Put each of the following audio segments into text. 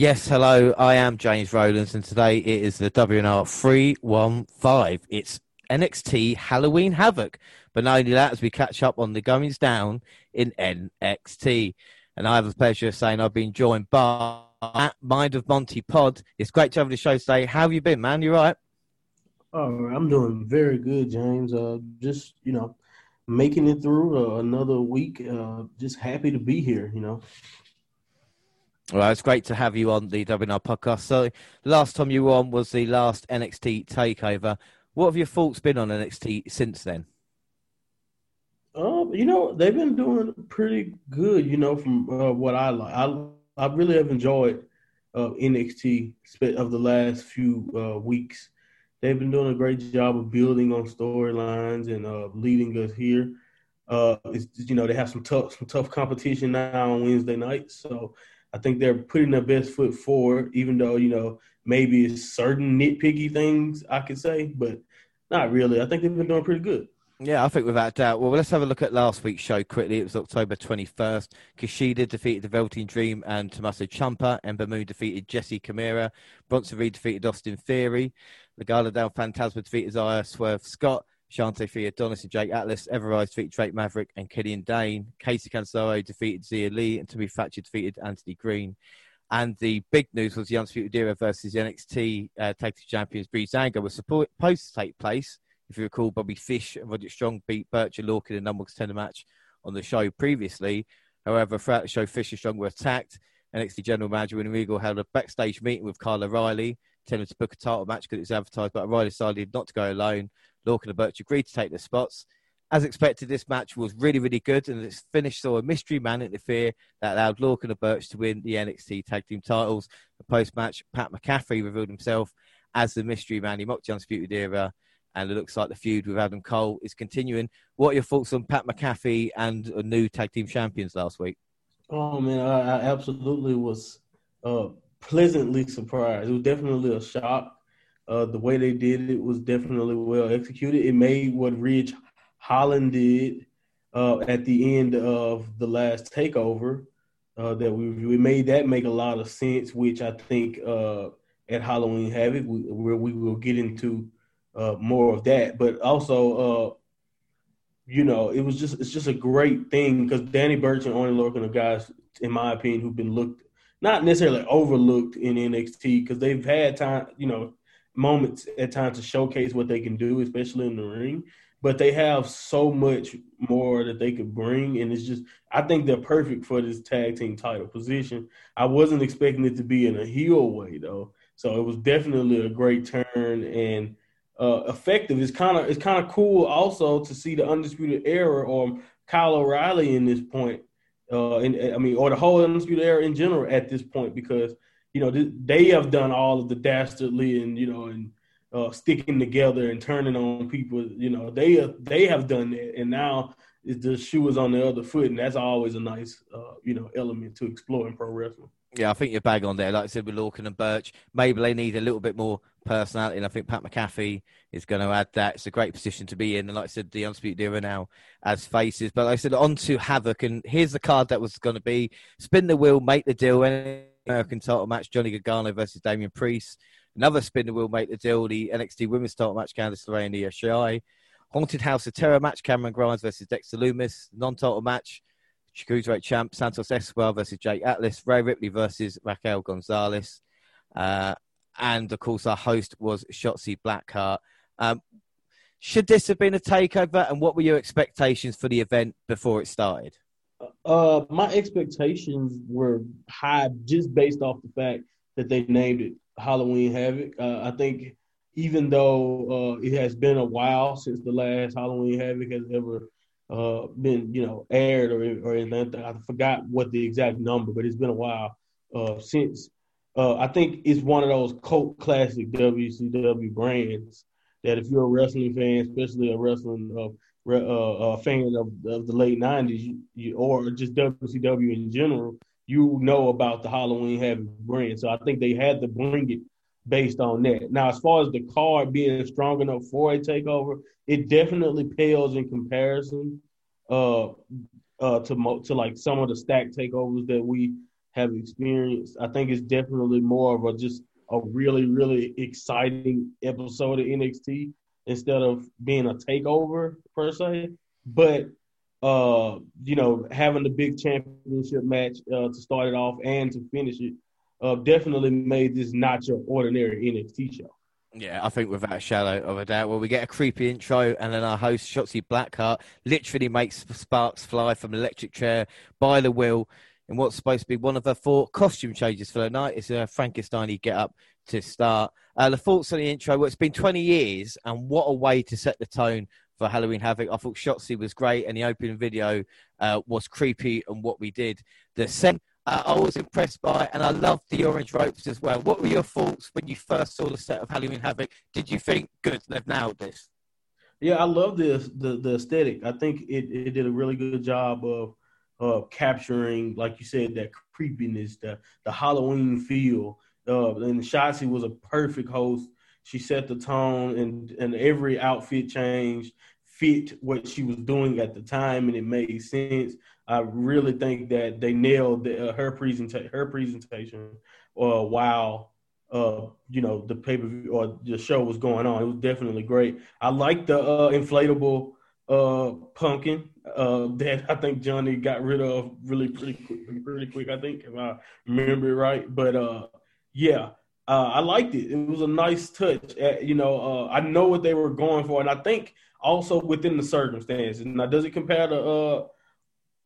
Yes, hello. I am James Rowlands, and today it is the WNR 315. It's NXT Halloween Havoc. But not only that, as we catch up on the goings down in NXT. And I have the pleasure of saying I've been joined by Mind of Monty Pod. It's great to have the show today. How have you been, man? You right? Oh, I'm doing very good, James. Uh, just, you know, making it through uh, another week. Uh, just happy to be here, you know. Well, it's great to have you on the WNR podcast. So, last time you were on was the last NXT takeover. What have your thoughts been on NXT since then? Um, you know, they've been doing pretty good. You know, from uh, what I like, I I really have enjoyed uh, NXT of the last few uh, weeks. They've been doing a great job of building on storylines and uh, leading us here. Uh, you know, they have some tough some tough competition now on Wednesday night, so I think they're putting their best foot forward, even though, you know, maybe certain nitpicky things I could say, but not really. I think they've been doing pretty good. Yeah, I think without doubt. Well, let's have a look at last week's show quickly. It was October 21st. Kushida defeated the Velveteen Dream and Tommaso Ciampa. Ember Moon defeated Jessi Kamea. Bronson Reed defeated Austin Theory. Legado del Fantasma defeated Isaiah Swerve Scott. Shante Adonis and Jake Atlas. Ever-Rise defeated Drake Maverick and Killian Dain. Kacy Catanzaro defeated Xia Li. and Timothy Thatcher defeated Anthony Green. And the big news was the Undisputed Era versus the NXT uh, Tag Team Champions Breezango was supposed to take place. If you recall, Bobby Fish and Roderick Strong beat Burch and Lorcan in a number contender match on the show previously. However, throughout the show, Fish and Strong were attacked. NXT General Manager William Regal held a backstage meeting with Kyle O'Reilly, telling him to book a title match because it was advertised, but O'Reilly decided not to go alone. Lorcan and Burch agreed to take the spots. As expected, this match was really, really good, and its finish saw a mystery man interfere that allowed Lorcan and Burch to win the NXT Tag Team titles. The post match, Pat McAfee revealed himself as the mystery man. He mocked the Undisputed Era, and it looks like the feud with Adam Cole is continuing. What are your thoughts on Pat McAfee and a new Tag Team champions last week? Oh, man, I, I absolutely was uh, pleasantly surprised. It was definitely a shock uh, the way they did it was definitely well executed. It made what Ridge Holland did uh, at the end of the last takeover. Uh, that we we made that make a lot of sense, which I think uh, at Halloween Havoc, we, where we will get into uh, more of that. But also, uh, you know, it was just it's just a great thing because Danny Burch and Oney Lorcan are guys, in my opinion, who've been looked not necessarily overlooked in NXT because they've had time, you know, moments at times to showcase what they can do, especially in the ring. But they have so much more that they could bring, and it's just I think they're perfect for this tag team title position. I wasn't expecting it to be in a heel way though, so it was definitely a great turn and uh, effective. It's kind of it's kind of cool also to see the undisputed era or Kyle O'Reilly in this point, uh, and I mean, or the whole undisputed era in general at this point because you know, they have done all of the dastardly and you know and uh, sticking together and turning on people. You know, they uh, they have done that, and now it's the shoe is on the other foot, and that's always a nice uh, you know element to explore in pro wrestling. Yeah, I think you're bang on there. Like I said with Lorcan and Burch, maybe they need a little bit more personality, and I think Pat McAfee is going to add that. It's a great position to be in, and like I said, the Undisputed Era now as faces. But like I said, on to Havoc, and here's the card that was going to be: spin the wheel, make the deal, and American title match, Johnny Gargano versus Damian Priest. Another spin the wheel make the deal, the NXT Women's title match, Candice LeRae and Io Shirai. Haunted House of Terror match, Cameron Grimes versus Dexter Lumis. Non-title match, Cruiserweight champ Santos Escobar versus Jake Atlas. Rhea Ripley versus Raquel Gonzalez. Uh, and of course, our host was Shotzi Blackheart. Um, should this have been a takeover? And what were your expectations for the event before it started? Uh, my expectations were high just based off the fact that they named it Halloween Havoc. Uh, I think even though uh, it has been a while since the last Halloween Havoc has ever uh, been, you know, aired or or anything, I forgot what the exact number, but it's been a while uh, since. Uh, I think it's one of those cult classic WCW brands that if you're a wrestling fan, especially a wrestling uh, uh, fan of, of the late '90s, you, you, or just WCW in general, you know about the Halloween Havoc brand. So I think they had to bring it based on that. Now, as far as the card being strong enough for a takeover, it definitely pales in comparison uh, uh, to mo- to like some of the stack takeovers that we have experienced. I think it's definitely more of a just a really, really exciting episode of NXT instead of being a takeover per se. But uh, you know, having the big championship match uh, to start it off and to finish it uh, definitely made this not your ordinary NXT show. Yeah, I think without a shadow of a doubt. Well, we get a creepy intro, and then our host, Shotzi Blackheart, literally makes sparks fly from an electric chair by the wheel in what's supposed to be one of her four costume changes for the night. It's a Frankenstein get up to start. Uh, the thoughts on the intro, well, it's been 20 years, and what a way to set the tone for Halloween Havoc. I thought Shotzi was great, and the opening video uh, was creepy, and what we did. The second uh, I was impressed by, and I loved the orange ropes as well. What were your thoughts when you first saw the set of Halloween Havoc? Did you think, good, they've nailed this? Yeah, I love this the the aesthetic. I think it, it did a really good job of uh, capturing, like you said, that creepiness, the the Halloween feel. Uh, and Shotzi was a perfect host. She set the tone, and and every outfit change fit what she was doing at the time, and it made sense. I really think that they nailed the, uh, her presentation. Her presentation, uh, while uh, you know the pay per view or the show was going on, it was definitely great. I like the uh, inflatable uh, pumpkin uh, that I think Johnny got rid of really pretty quick, really quick. I think if I remember it right, but uh, yeah. Uh, I liked it. It was a nice touch. Uh, you know, uh, I know what they were going for, and I think also within the circumstances. Now, does it compare to uh,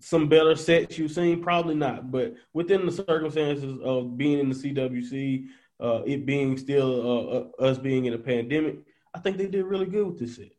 some better sets you've seen? Probably not. But within the circumstances of being in the CWC, uh, it being still uh, us being in a pandemic, I think they did really good with this set.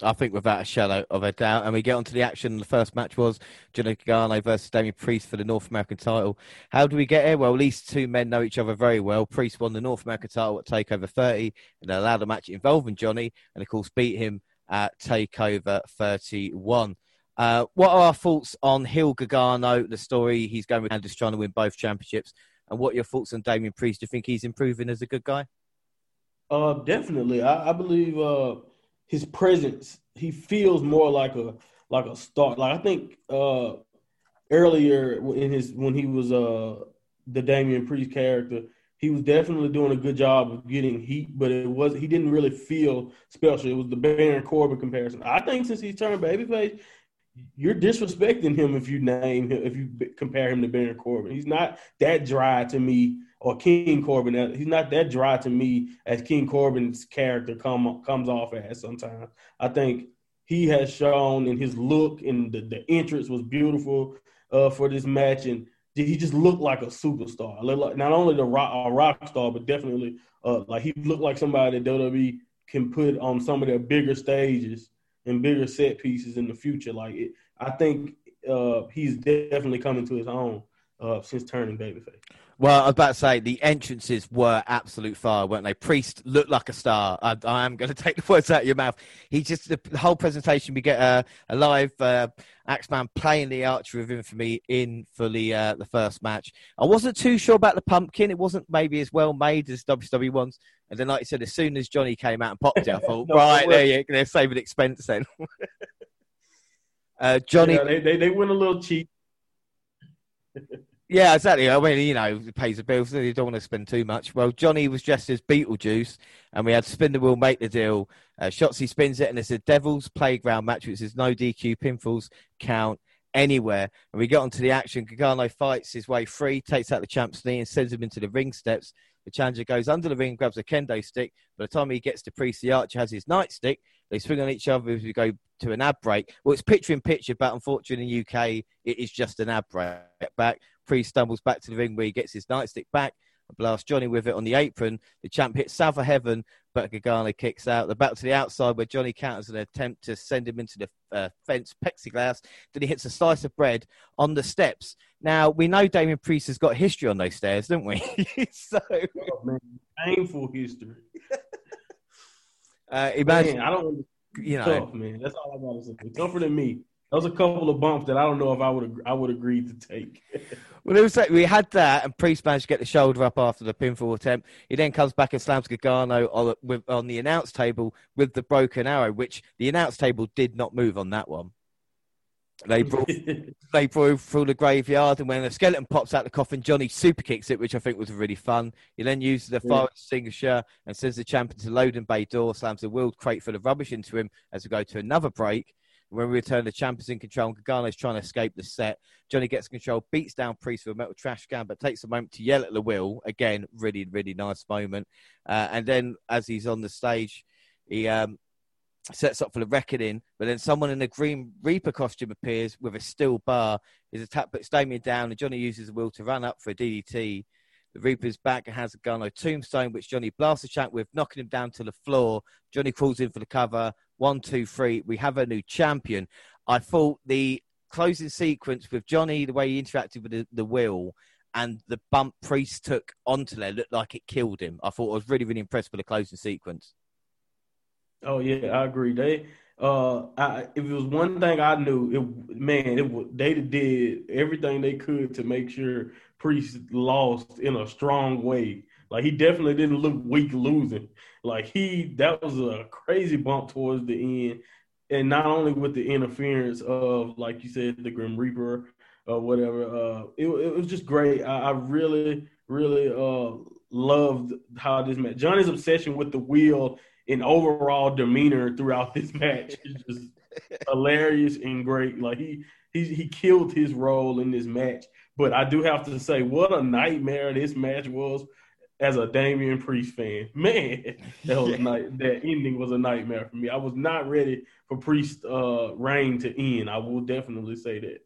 I think without a shadow of a doubt. And we get on to the action. The first match was Johnny Gargano versus Damian Priest for the North American title. How do we get here? Well, least two men know each other very well. Priest won the North American title at TakeOver 30 and allowed a match involving Johnny and, of course, beat him at TakeOver 31. Uh, what are our thoughts on Hill Gargano, the story he's going with and just trying to win both championships? And what are your thoughts on Damian Priest? Do you think he's improving as a good guy? Uh, definitely. I, I believe uh, his presence, he feels more like a like a star. Like I think uh, earlier in his when he was uh, the Damian Priest character, he was definitely doing a good job of getting heat, but it was he didn't really feel special. It was the Baron Corbin comparison. I think since he's turned babyface, you're disrespecting him if you name him if you compare him to Baron Corbin. He's not that dry to me, or King Corbin. He's not that dry to me as King Corbin's character come comes off as. Sometimes I think he has shown in his look and the, the entrance was beautiful uh, for this match, and he just looked like a superstar. Not only the rock, a rock star, but definitely uh, like he looked like somebody that WWE can put on some of their bigger stages and bigger set pieces in the future. Like it, I think uh, he's definitely coming to his own uh, since turning babyface. Well, I was about to say the entrances were absolute fire, weren't they? Priest looked like a star. I, I am going to take the words out of your mouth. He just the, the whole presentation. We get a, a live uh, Axeman playing the Archer of Infamy in for the uh, the first match. I wasn't too sure about the pumpkin. It wasn't maybe as well made as WWE ones. And then, like you said, as soon as Johnny came out and popped it, I thought, no, right there, you, they're saving expense then. uh, Johnny, yeah, they, they they went a little cheap. Yeah, exactly. I mean, you know, pays the bills. You don't want to spend too much. Well, Johnny was dressed as Beetlejuice, and we had spin the wheel, make the deal. Uh, Shotzi spins it, and it's a Devil's Playground match, which is no DQ pinfalls count anywhere. And we get onto the action. Gargano fights his way free, takes out the champ's knee, and sends him into the ring steps. The challenger goes under the ring, grabs a kendo stick. By the time he gets to Priest, the archer has his nightstick. They swing on each other as we go to an ab break. Well, it's picture in picture, but unfortunately in the UK, it is just an ab break back. Priest stumbles back to the ring where he gets his nightstick back and blasts Johnny with it on the apron. The champ hits South of Heaven, but Gargano kicks out. They're back to the outside where Johnny counters an attempt to send him into the uh, fence plexiglass. Then he hits a slice of bread on the steps. Now, we know Damian Priest has got history on those stairs, don't we? so oh, Painful history. uh, imagine, man, I don't you know, tough, man. That's all I got to say. Tougher than me. Those a couple of bumps that I don't know if I would I would agree to take. well, it was like we had that, and Priest managed to get the shoulder up after the pinfall attempt. He then comes back and slams Gargano on, with, on the announce table with the broken arrow, which the announce table did not move on that one. They brought they brought through the graveyard, and when a skeleton pops out the coffin, Johnny super kicks it, which I think was really fun. He then uses the fire extinguisher and sends the champion to loading bay door, slams a wheeled crate full of rubbish into him as we go to another break. When we return, the champion's in control, and is trying to escape the set. Johnny gets control, beats down Priest with a metal trash can, but takes a moment to yell at the wheel. Again, really, really nice moment. Uh, and then as he's on the stage, he um, sets up for the reckoning, but then someone in a Grim Reaper costume appears with a steel bar. His attack puts Damian down, and Johnny uses the wheel to run up for a DDT. The Reaper's back and has a gun, tombstone, which Johnny blasts the champ with, knocking him down to the floor. Johnny crawls in for the cover. One, two, three. We have a new champion. I thought the closing sequence with Johnny, the way he interacted with the, the wheel, and the bump Priest took onto there looked like it killed him. I thought I was really, really impressed with the closing sequence. Oh yeah, I agree. They uh, I, if it was one thing I knew, it man, it they did everything they could to make sure Priest lost in a strong way. Like he definitely didn't look weak losing. Like he that was a crazy bump towards the end. And not only with the interference of, like you said, the Grim Reaper or whatever, uh, it, it was just great. I, I really, really uh, loved how this match. Johnny's obsession with the wheel and overall demeanor throughout this match is just hilarious and great. Like he he he killed his role in this match. But I do have to say, what a nightmare this match was as a Damian Priest fan. Man, that was night. That ending was a nightmare for me. I was not ready for Priest uh, reign to end. I will definitely say that.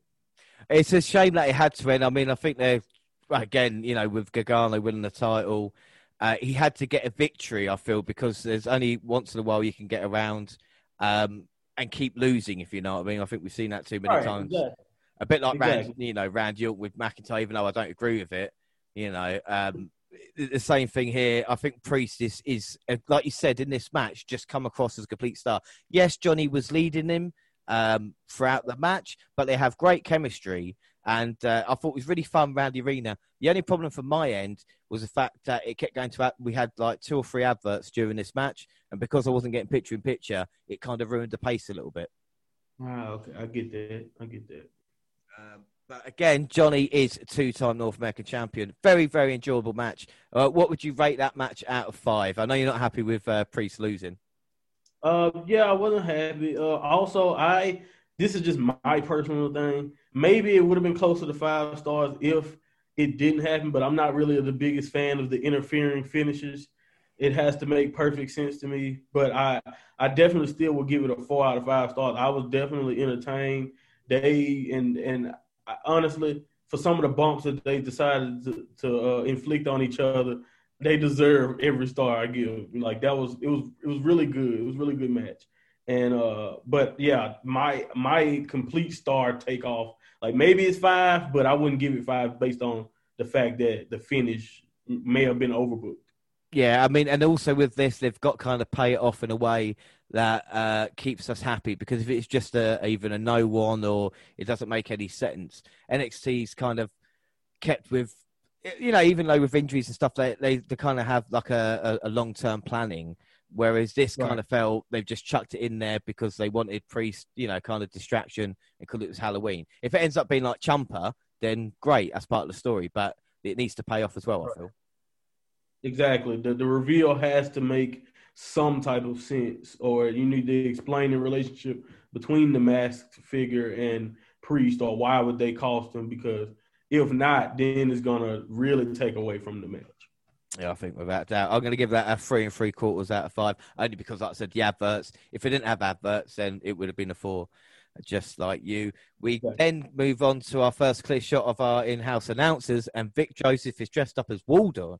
It's a shame that it had to end. I mean, I think they're again, you know, with Gargano winning the title, uh, he had to get a victory. I feel because there's only once in a while you can get around um, and keep losing. If you know what I mean. I think we've seen that too many right, times. Exactly. A bit like exactly. Rand, you know, Rand York with McIntyre. Even though I don't agree with it, you know, um, the same thing here. I think Priest is, is uh, like you said in this match, just come across as a complete star. Yes, Johnny was leading him um, throughout the match, but they have great chemistry. And uh, I thought it was really fun around the arena. The only problem from my end was the fact that it kept going to. We had like two or three adverts during this match, and because I wasn't getting picture in picture, it kind of ruined the pace a little bit. Ah, okay, I get that. I get that. Um, but again, Johnny is two-time North American champion. Very, very enjoyable match. Uh, what would you rate that match out of five? I know you're not happy with uh, Priest losing. Uh, yeah, I wasn't happy. Uh, also, I this is just my personal thing. Maybe it would have been closer to five stars if it didn't happen. But I'm not really the biggest fan of the interfering finishes. It has to make perfect sense to me. But I, I definitely still would give it a four out of five stars. I was definitely entertained. They and and honestly, for some of the bumps that they decided to, to uh, inflict on each other, they deserve every star I give. Like that was it was it was really good. It was really good match. And uh, but yeah, my my complete star takeoff. Like maybe it's five, but I wouldn't give it five based on the fact that the finish may have been overbooked. Yeah, I mean, and also with this, they've got kind of pay it off in a way that uh, keeps us happy because if it's just a, even a no one or it doesn't make any sense, NXT's kind of kept with, you know, even though with injuries and stuff, they they, they kind of have like a, a, a long term planning. Whereas this right. kind of felt they've just chucked it in there because they wanted Priest, you know, kind of distraction because it was Halloween. If it ends up being like Ciampa, then great, that's part of the story. But it needs to pay off as well. Right. I feel. Exactly. The the reveal has to make some type of sense, or you need to explain the relationship between the masked figure and priest, or why would they cost him? Because if not, then it's gonna really take away from the match. Yeah, I think without doubt, I'm going to give that a three and three quarters out of five, only because, like I said, the adverts. If it didn't have adverts, then it would have been a four, just like you. We then move on to our first clear shot of our in-house announcers, and Vic Joseph is dressed up as Waldo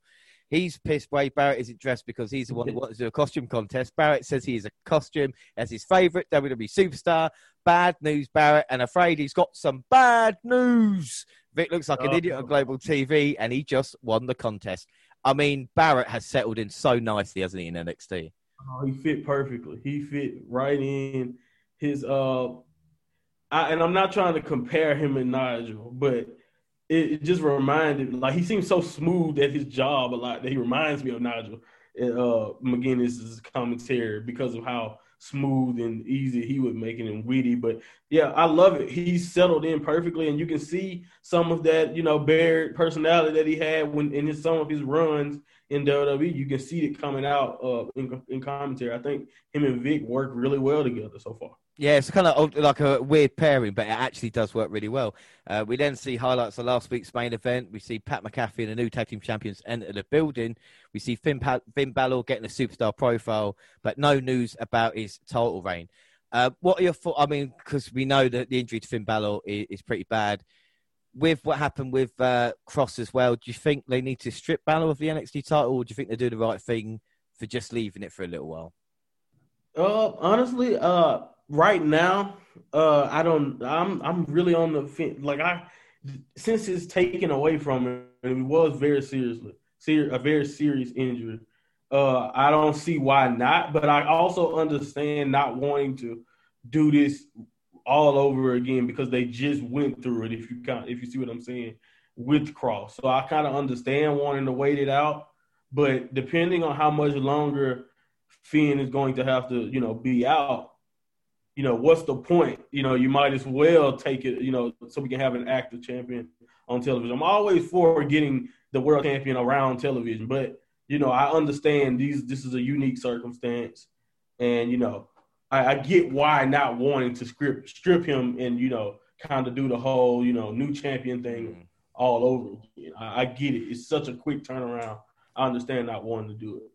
He's pissed Wade Barrett isn't dressed because he's the one who wants to do a costume contest. Barrett says he is a costume as his favourite WWE superstar. Bad news, Barrett, and afraid he's got some bad news. Vic looks like an oh. idiot on global TV, and he just won the contest. I mean, Barrett has settled in so nicely, hasn't he, in NXT? Oh, he fit perfectly. He fit right in his uh I, and I'm not trying to compare him and Nigel, but it, just reminded like he seems so smooth at his job a lot that he reminds me of Nigel uh, McGuinness's commentary because of how smooth and easy he would make it and witty. But yeah, I love it. He's settled in perfectly, and you can see some of that, you know, Barrett personality that he had when in his, some of his runs in WWE. You can see it coming out uh, in, in commentary. I think him and Vic work really well together so far. Yeah, it's kind of like a weird pairing, but it actually does work really well. Uh, we then see highlights of last week's main event. We see Pat McAfee and the new tag team champions enter the building. We see Finn, pa- Finn Balor getting a superstar profile, but no news about his title reign. Uh, what are your thoughts? I mean, because we know that the injury to Finn Balor is, is pretty bad. With what happened with uh, Kross as well, do you think they need to strip Balor of the NXT title, or do you think they do the right thing for just leaving it for a little while? Uh, honestly, uh, right now, uh, I don't. I'm I'm really on the fence. Like I, since it's taken away from him, and it was very seriously, ser- a very serious injury. Uh, I don't see why not. But I also understand not wanting to do this all over again because they just went through it. If you count, if you see what I'm saying with Kross, so I kind of understand wanting to wait it out. But depending on how much longer Finn is going to have to, you know, be out, you know, what's the point? You know, you might as well take it, you know, so we can have an active champion on television. I'm always for getting the world champion around television, but you know, I understand these. This is a unique circumstance, and you know, I, I get why not wanting to strip strip him and you know, kind of do the whole you know new champion thing mm-hmm. all over. Again. I, I get it. It's such a quick turnaround. I understand not wanting to do it.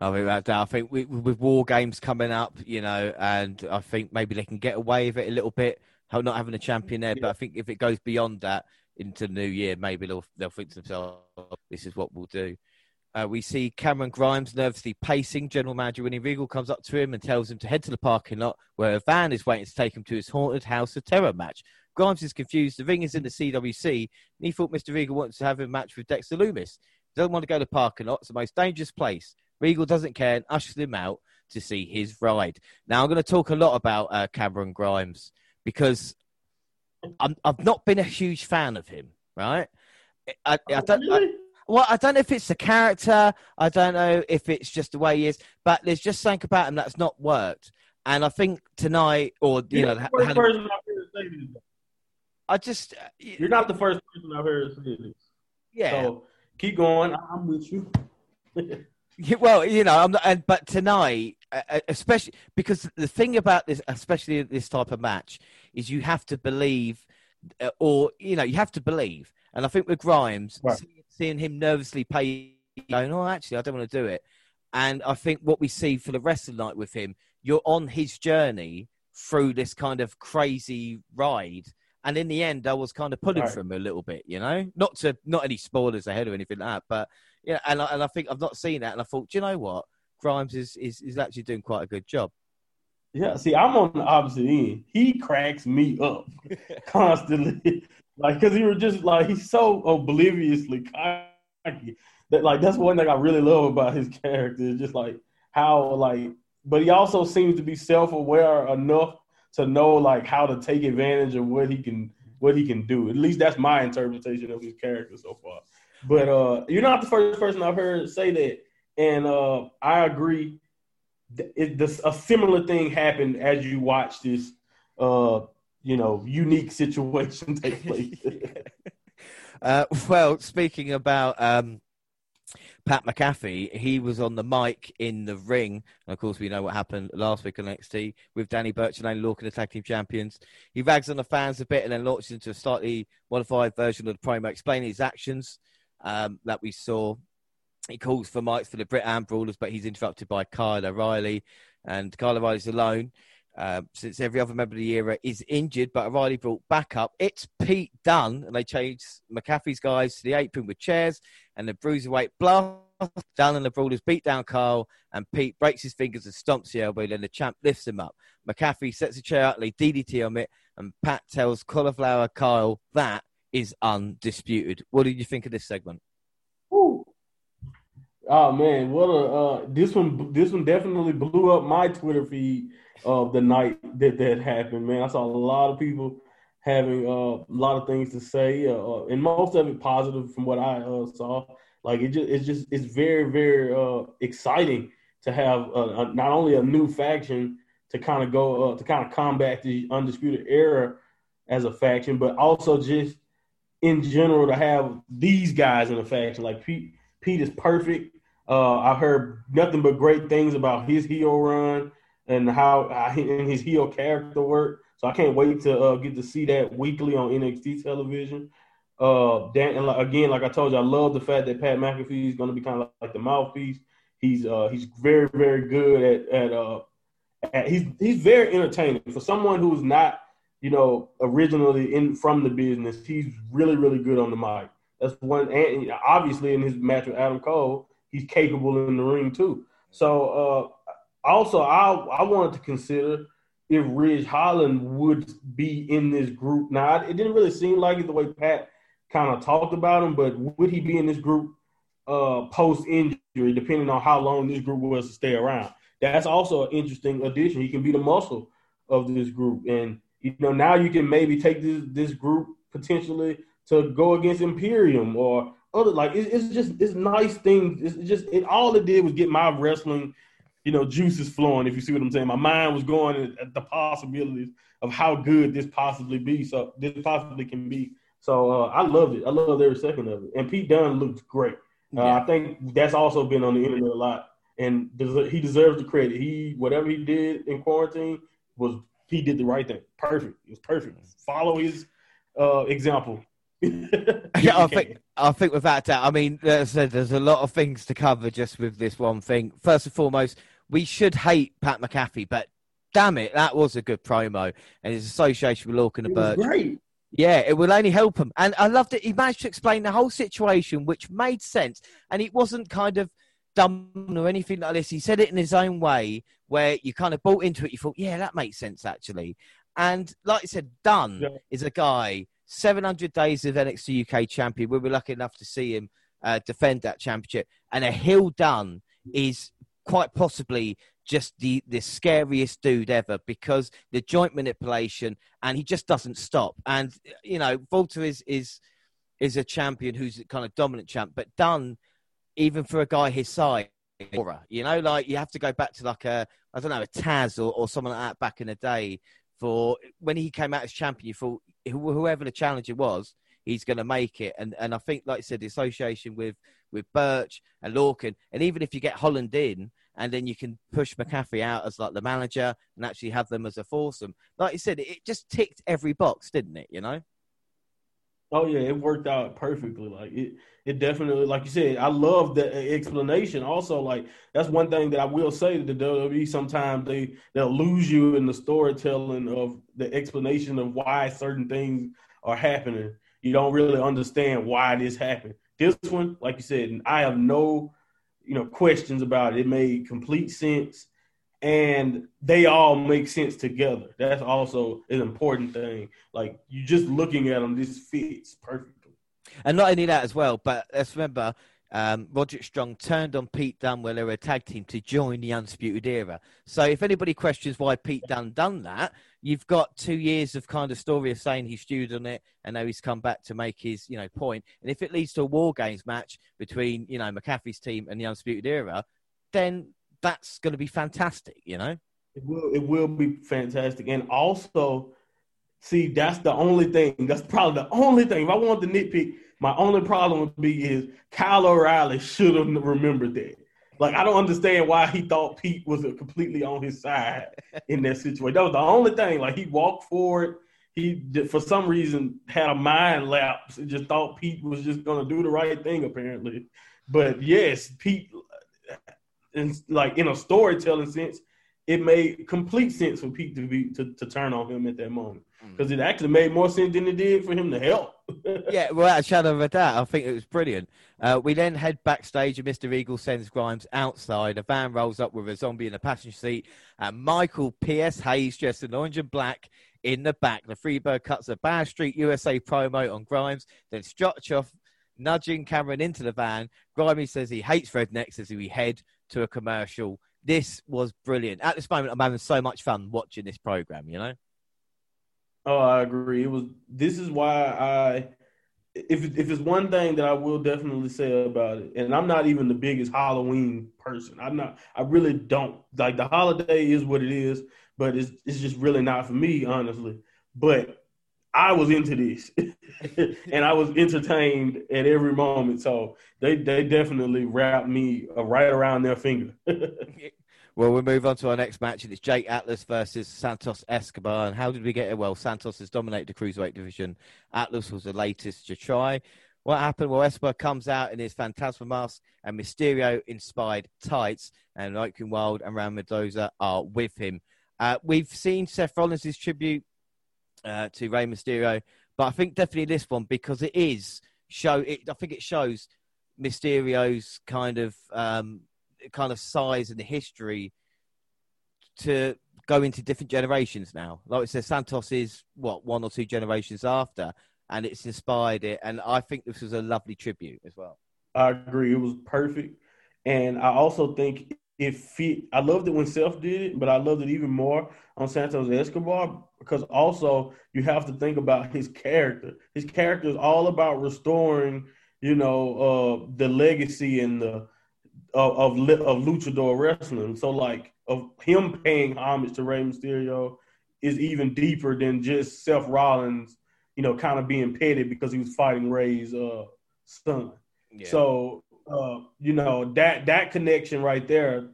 I think that I think with, with war games coming up, you know, and I think maybe they can get away with it a little bit, not having a champion there. Yeah. But I think if it goes beyond that into the new year, maybe they'll they'll think to themselves, "This is what we'll do." Uh, we see Cameron Grimes nervously pacing. General Manager William Regal comes up to him and tells him to head to the parking lot where a van is waiting to take him to his haunted House of Terror match. Grimes is confused. The ring is in the CWC, and he thought Mr. Regal wants to have a match with Dexter Lumis. He doesn't want to go to the parking lot. It's the most dangerous place. Regal doesn't care and ushers him out to see his ride. Now, I'm going to talk a lot about uh, Cameron Grimes because i have not been a huge fan of him, right? I, I don't. I, well, I don't know if it's the character. I don't know if it's just the way he is. But there's just something about him that's not worked. And I think tonight, or you You're know, the first person I've heard say this. I just. Uh, You're not the first person I've heard say this. Yeah. So keep going. I'm with you. well, you know, I'm not, and, but tonight, uh, uh, especially because the thing about this, especially this type of match, is you have to believe, uh, or you know, you have to believe. And I think with Grimes, right. Seeing, him nervously pay, going, "Oh, actually, I don't want to do it," and I think what we see for the rest of the night with him, you're on his journey through this kind of crazy ride. And in the end, I was kind of pulling right. for him a little bit, you know, not to not any spoilers ahead or anything like that, but yeah, and I, and I think I've not seen that, and I thought, do you know what, Grimes is, is is actually doing quite a good job. Yeah, see, I'm on the opposite end. He cracks me up constantly, like because he was just like he's so obliviously cocky that like that's one thing I really love about his character. Just like how like, but he also seems to be self aware enough to know like how to take advantage of what he can what he can do. At least that's my interpretation of his character so far. But uh, you're not the first person I've heard say that, and uh, I agree. It, this, a similar thing happened as you watch this, uh, you know, unique situation take place. uh, well, speaking about um, Pat McAfee, he was on the mic in the ring. And of course, we know what happened last week on NXT with Danny Burch and Oney Lorcan, the tag team champions. He rags on the fans a bit and then launches into a slightly modified version of the promo, explaining his actions um, that we saw. He calls for mics for the Brit and Brawlers, but he's interrupted by Kyle O'Reilly. And Kyle O'Reilly's alone uh, since every other member of the era is injured, but O'Reilly brought back up. It's Pete Dunne, and they changed McAfee's guys to the apron with chairs, and the bruiserweight blast down, and the Brawlers beat down Kyle, and Pete breaks his fingers and stomps the elbow, then the champ lifts him up. McAfee sets a chair out, they DDT on it, and Pat tells Cauliflower Kyle that is undisputed. What did you think of this segment? Ooh. Oh man, what a uh, this one! This one definitely blew up my Twitter feed of the night that that happened. Man, I saw a lot of people having uh, a lot of things to say, uh, uh, and most of it positive from what I uh, saw. Like it just, it's just, it's very, very uh, exciting to have not only a new faction to kind of go uh, to kind of combat the undisputed era as a faction, but also just in general to have these guys in a faction. Like Pete, Pete is perfect. I heard nothing but great things about his heel run and how uh, and his heel character work. So I can't wait to uh, get to see that weekly on NXT television. Uh, Dan, and like, again, like I told you, I love the fact that Pat McAfee is going to be kind of like the mouthpiece. He's uh, he's very very good at at uh, at, he's he's very entertaining for someone who's not you know, originally in from the business, he's really, really good on the mic. That's one, and obviously in his match with Adam Cole, he's capable in the ring too. So, uh, also, I I wanted to consider if Ridge Holland would be in this group. Now, it didn't really seem like it the way Pat kind of talked about him, but would he be in this group uh, post injury, depending on how long this group was to stay around? That's also an interesting addition. He can be the muscle of this group, and you know, now you can maybe take this this group potentially to go against Imperium or other like it, it's just it's nice things. It's just it all it did was get my wrestling, you know, juices flowing. If you see what I'm saying, my mind was going at the possibilities of how good this possibly be. So this possibly can be. So uh, I loved it. I loved every second of it. And Pete Dunne looked great. Uh, yeah. I think that's also been on the internet a lot, and he deserves the credit. He whatever he did in quarantine was he did the right thing. Perfect. It was perfect. Follow his uh, example. yeah, I think I think without doubt. I mean, as I said, there's a lot of things to cover just with this one thing. First and foremost, we should hate Pat McAfee, but damn it, that was a good promo, and his association with Lorcan and Burch. Great. Yeah, it will only help him. And I loved it. He managed to explain the whole situation, which made sense. And it wasn't kind of dumb or anything like this. He said it in his own way where you kind of bought into it. You thought, yeah, that makes sense actually. And like I said, Dunne yeah. is a guy, 700 days of NXT UK champion. We were lucky enough to see him uh, defend that championship. And a heel Dunne is quite possibly just the, the scariest dude ever because the joint manipulation and he just doesn't stop. And, you know, Walter is, is, is a champion who's kind of dominant champ, but Dunne – even for a guy his size, you know, like you have to go back to like a, I don't know, a Taz or, or someone like that back in the day for when he came out as champion, you thought whoever the challenger was, he's going to make it. And and I think, like I said, the association with with Burch and Lorcan, and even if you get Holland in, and then you can push McAfee out as like the manager and actually have them as a foursome. Like you said, it just ticked every box, didn't it? You know. Oh yeah, it worked out perfectly. Like it, it definitely, like you said, I love the uh, explanation. Also, like that's one thing that I will say to the WWE. Sometimes they they'll lose you in the storytelling of the explanation of why certain things are happening. You don't really understand why this happened. This one, like you said, I have no, you know, questions about it. It made complete sense and they all make sense together. That's also an important thing. Like you're just looking at them, this fits perfectly. And not only that as well, but let's remember um, Roderick Strong turned on Pete Dunne when they were a tag team to join the Undisputed Era. So if anybody questions why Pete Dunne done that, you've got two years of kind of story of saying he stewed on it and now he's come back to make his, you know, point. And if it leads to a War Games match between, you know, McAfee's team and the Undisputed Era, then that's going to be fantastic, you know? It will, it will be fantastic. And also, see, that's the only thing, that's probably the only thing. If I want to nitpick, my only problem would be is Kyle O'Reilly should have remembered that. Like, I don't understand why he thought Pete was completely on his side in that situation. That was the only thing. Like, he walked forward. He, for some reason, had a mind lapse and just thought Pete was just to do the right thing, apparently. But yes, Pete in like in a storytelling sense, it made complete sense for Pete to be to, to turn on him at that moment because mm. it actually made more sense than it did for him to help. yeah, without a shadow of a doubt, I think it was brilliant. Uh, we then head backstage, and Mr. Regal sends Grimes outside. A van rolls up with a zombie in a passenger seat, and Michael P.S. Hayes, dressed in orange and black, in the back. The Freebird cuts a Badstreet USA promo on Grimes, then stretch off, nudging Cameron into the van. Grimes says he hates rednecks as we head to a commercial. This was brilliant. At this moment, I'm having so much fun watching this program. You know. Oh, I agree. It was. This is why I. If if it's one thing that I will definitely say about it, and I'm not even the biggest Halloween person. I'm not. I really don't like the holiday is what it is. but it's it's just really not for me, honestly. But I was into this, and I was entertained at every moment. So they they definitely wrapped me right around their finger. well, we'll move on to our next match, and it's Jake Atlas versus Santos Escobar. And how did we get it? Well, Santos has dominated the cruiserweight division. Atlas was the latest to try. What happened? Well, Escobar comes out in his Phantasma mask and Mysterio inspired tights, and Joaquin Wild and Raul Mendoza are with him. Uh, we've seen Seth Rollins' tribute uh, to Rey Mysterio, but I think definitely this one because it is show. It, I think it shows Mysterio's kind of um, kind of size and the history to go into different generations now. Like I said, Santos is what one or two generations after, and it's inspired it. And I think this was a lovely tribute as well. I agree. It was perfect. And I also think it fit. I loved it when Seth did it, but I loved it even more on Santos Escobar because also you have to think about his character. His character is all about restoring, you know, uh, the legacy and the of, of of luchador wrestling. So like of him paying homage to Rey Mysterio is even deeper than just Seth Rollins you know, kind of being petty because he was fighting Rey's uh, son. Yeah. So, uh, you know, that that connection right there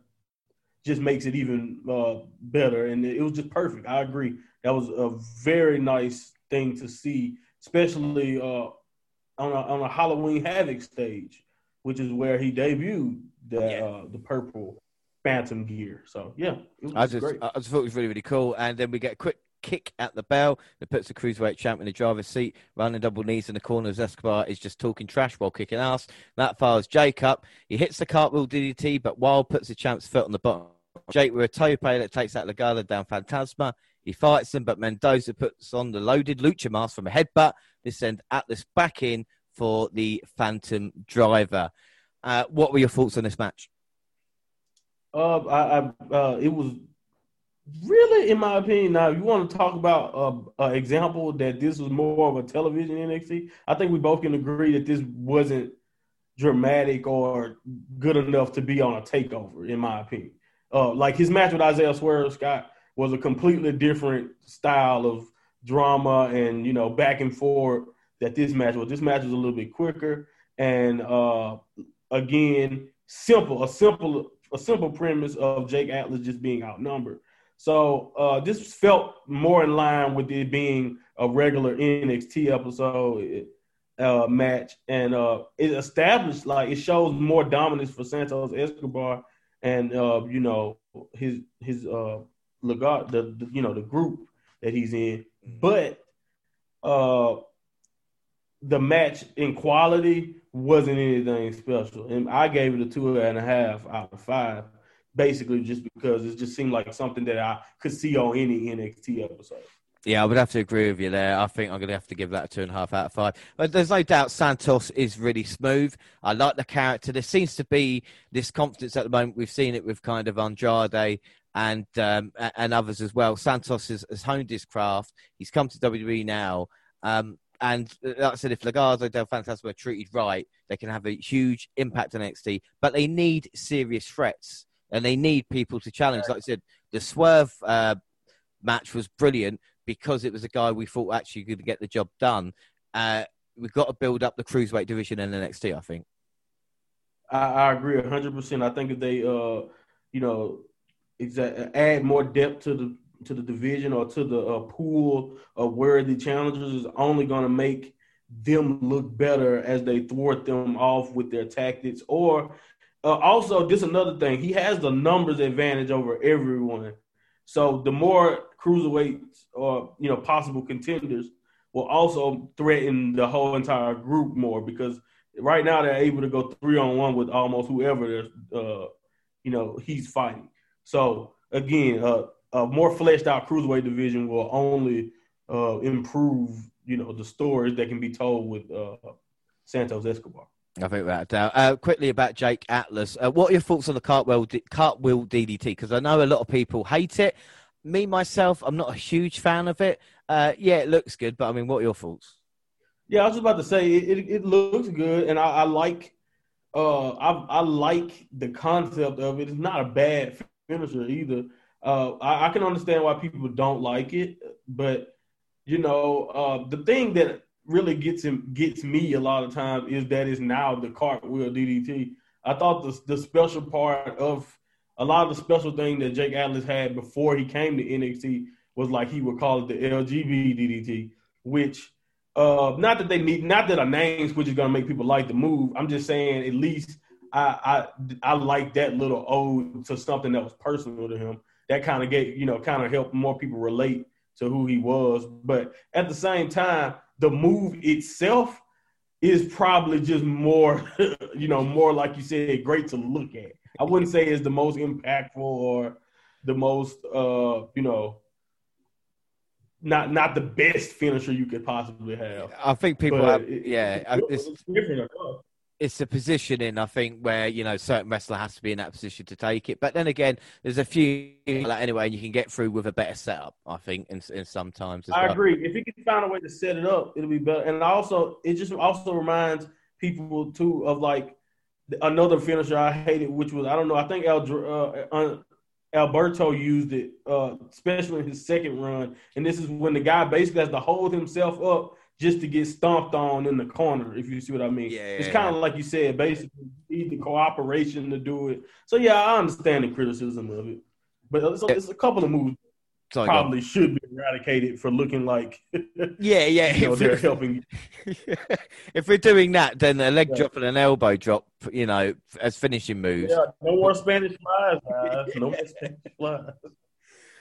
just makes it even uh, better, and it was just perfect. I agree. That was a very nice thing to see, especially uh, on a, on a Halloween Havoc stage, which is where he debuted the yeah. uh, the purple Phantom gear. So yeah, I just great. I just thought it was really really cool. And then we get a quick kick at the bell that puts the cruiserweight champ in the driver's seat, running double knees in the corner as Escobar is just talking trash while kicking ass. That fires Jake up. He hits the cartwheel DDT, but Wild puts the champ's foot on the bottom. Jake with a tope that takes out Legado del Fantasma. He fights him, but Mendoza puts on the loaded lucha mask from a headbutt. This sends Atlas back in for the Phantom Driver. Uh, what were your thoughts on this match? Uh, I, I uh, it was really, in my opinion, now you want to talk about an example that this was more of a television NXT. I think we both can agree that this wasn't dramatic or good enough to be on a takeover, in my opinion. Uh, like his match with Isaiah Swerve Scott was a completely different style of drama and you know back and forth that this match was. This match was a little bit quicker and uh, again simple, a simple, a simple premise of Jake Atlas just being outnumbered. So uh, this felt more in line with it being a regular NXT episode uh, match, and uh, it established like it shows more dominance for Santos Escobar, and uh, you know his his uh legat the, the, you know the group that he's in, mm-hmm. but uh the match in quality wasn't anything special, and I gave it a two and a half out of five basically just because it just seemed like something that I could see on any NXT episode. Yeah, I would have to agree with you there. I think I'm going to have to give that a two and a half out of five. But there's no doubt Santos is really smooth. I like the character. There seems to be this confidence at the moment. We've seen it with kind of Andrade and um, and others as well. Santos has, has, honed his craft. He's come to WWE now. Um, and uh, like I said, if Legado del Fantasma are treated right, they can have a huge impact on NXT. But they need serious threats and they need people to challenge. Like I said, the Swerve uh, match was brilliant because it was a guy we thought actually could get the job done. Uh, we've got to build up the cruiserweight division in NXT. I think. I, I agree hundred percent. I think if they, uh, you know, add more depth to the to the division or to the uh, pool of worthy challengers is only going to make them look better as they thwart them off with their tactics or uh, also, this another thing. He has the numbers advantage over everyone. So the more cruiserweights or you know possible contenders will also threaten the whole entire group more because right now they're able to go three on one with almost whoever uh, you know he's fighting. So again, uh, a more fleshed out cruiserweight division will only uh, improve you know the stories that can be told with uh, Santos Escobar. I think that. Uh, uh, quickly about Jake Atlas. Uh, what are your thoughts on the cartwheel, cartwheel DDT? Because I know a lot of people hate it. Me myself, I'm not a huge fan of it. Uh, yeah, it looks good, but I mean, what are your thoughts? Yeah, I was about to say it. It, it looks good, and I, I like. Uh, I, I like the concept of it. It's not a bad finisher either. Uh, I, I, can understand why people don't like it, but you know, uh, the thing that really gets him gets me a lot of times is that it's now the cartwheel DDT. I thought the the special part of a lot of the special thing that Jake Atlas had before he came to NXT was like he would call it the LGB DDT, which uh, not that they need, not that a name switch is gonna make people like the move. I'm just saying at least I I I like that little ode to something that was personal to him. That kind of get you know kind of helped more people relate to who he was. But at the same time, the move itself is probably just more, you know, more like you said, great to look at. I wouldn't say it's the most impactful or the most, uh, you know, not not the best finisher you could possibly have. I think people, have, it, yeah, it's, it's different it's the positioning, I think, where you know certain wrestler has to be in that position to take it. But then again, there's a few like anyway, and you can get through with a better setup. I think, in, in sometimes. I well. agree. If you can find a way to set it up, it'll be better. And also, it just also reminds people too of like another finisher I hated, which was I don't know. I think uh, Alberto used it, uh, especially in his second run. And this is when the guy basically has to hold himself up just to get stomped on in the corner, if you see what I mean. Yeah, it's kind of like you said, basically need the cooperation to do it. So yeah, I understand the criticism of it, but it's, it's a couple of moves Sorry, probably should be eradicated for looking like yeah, yeah. you know, they're helping. if we're doing that, then a leg yeah. drop and an elbow drop, you know, as finishing moves. Yeah, no more Spanish flies, guys. No more Spanish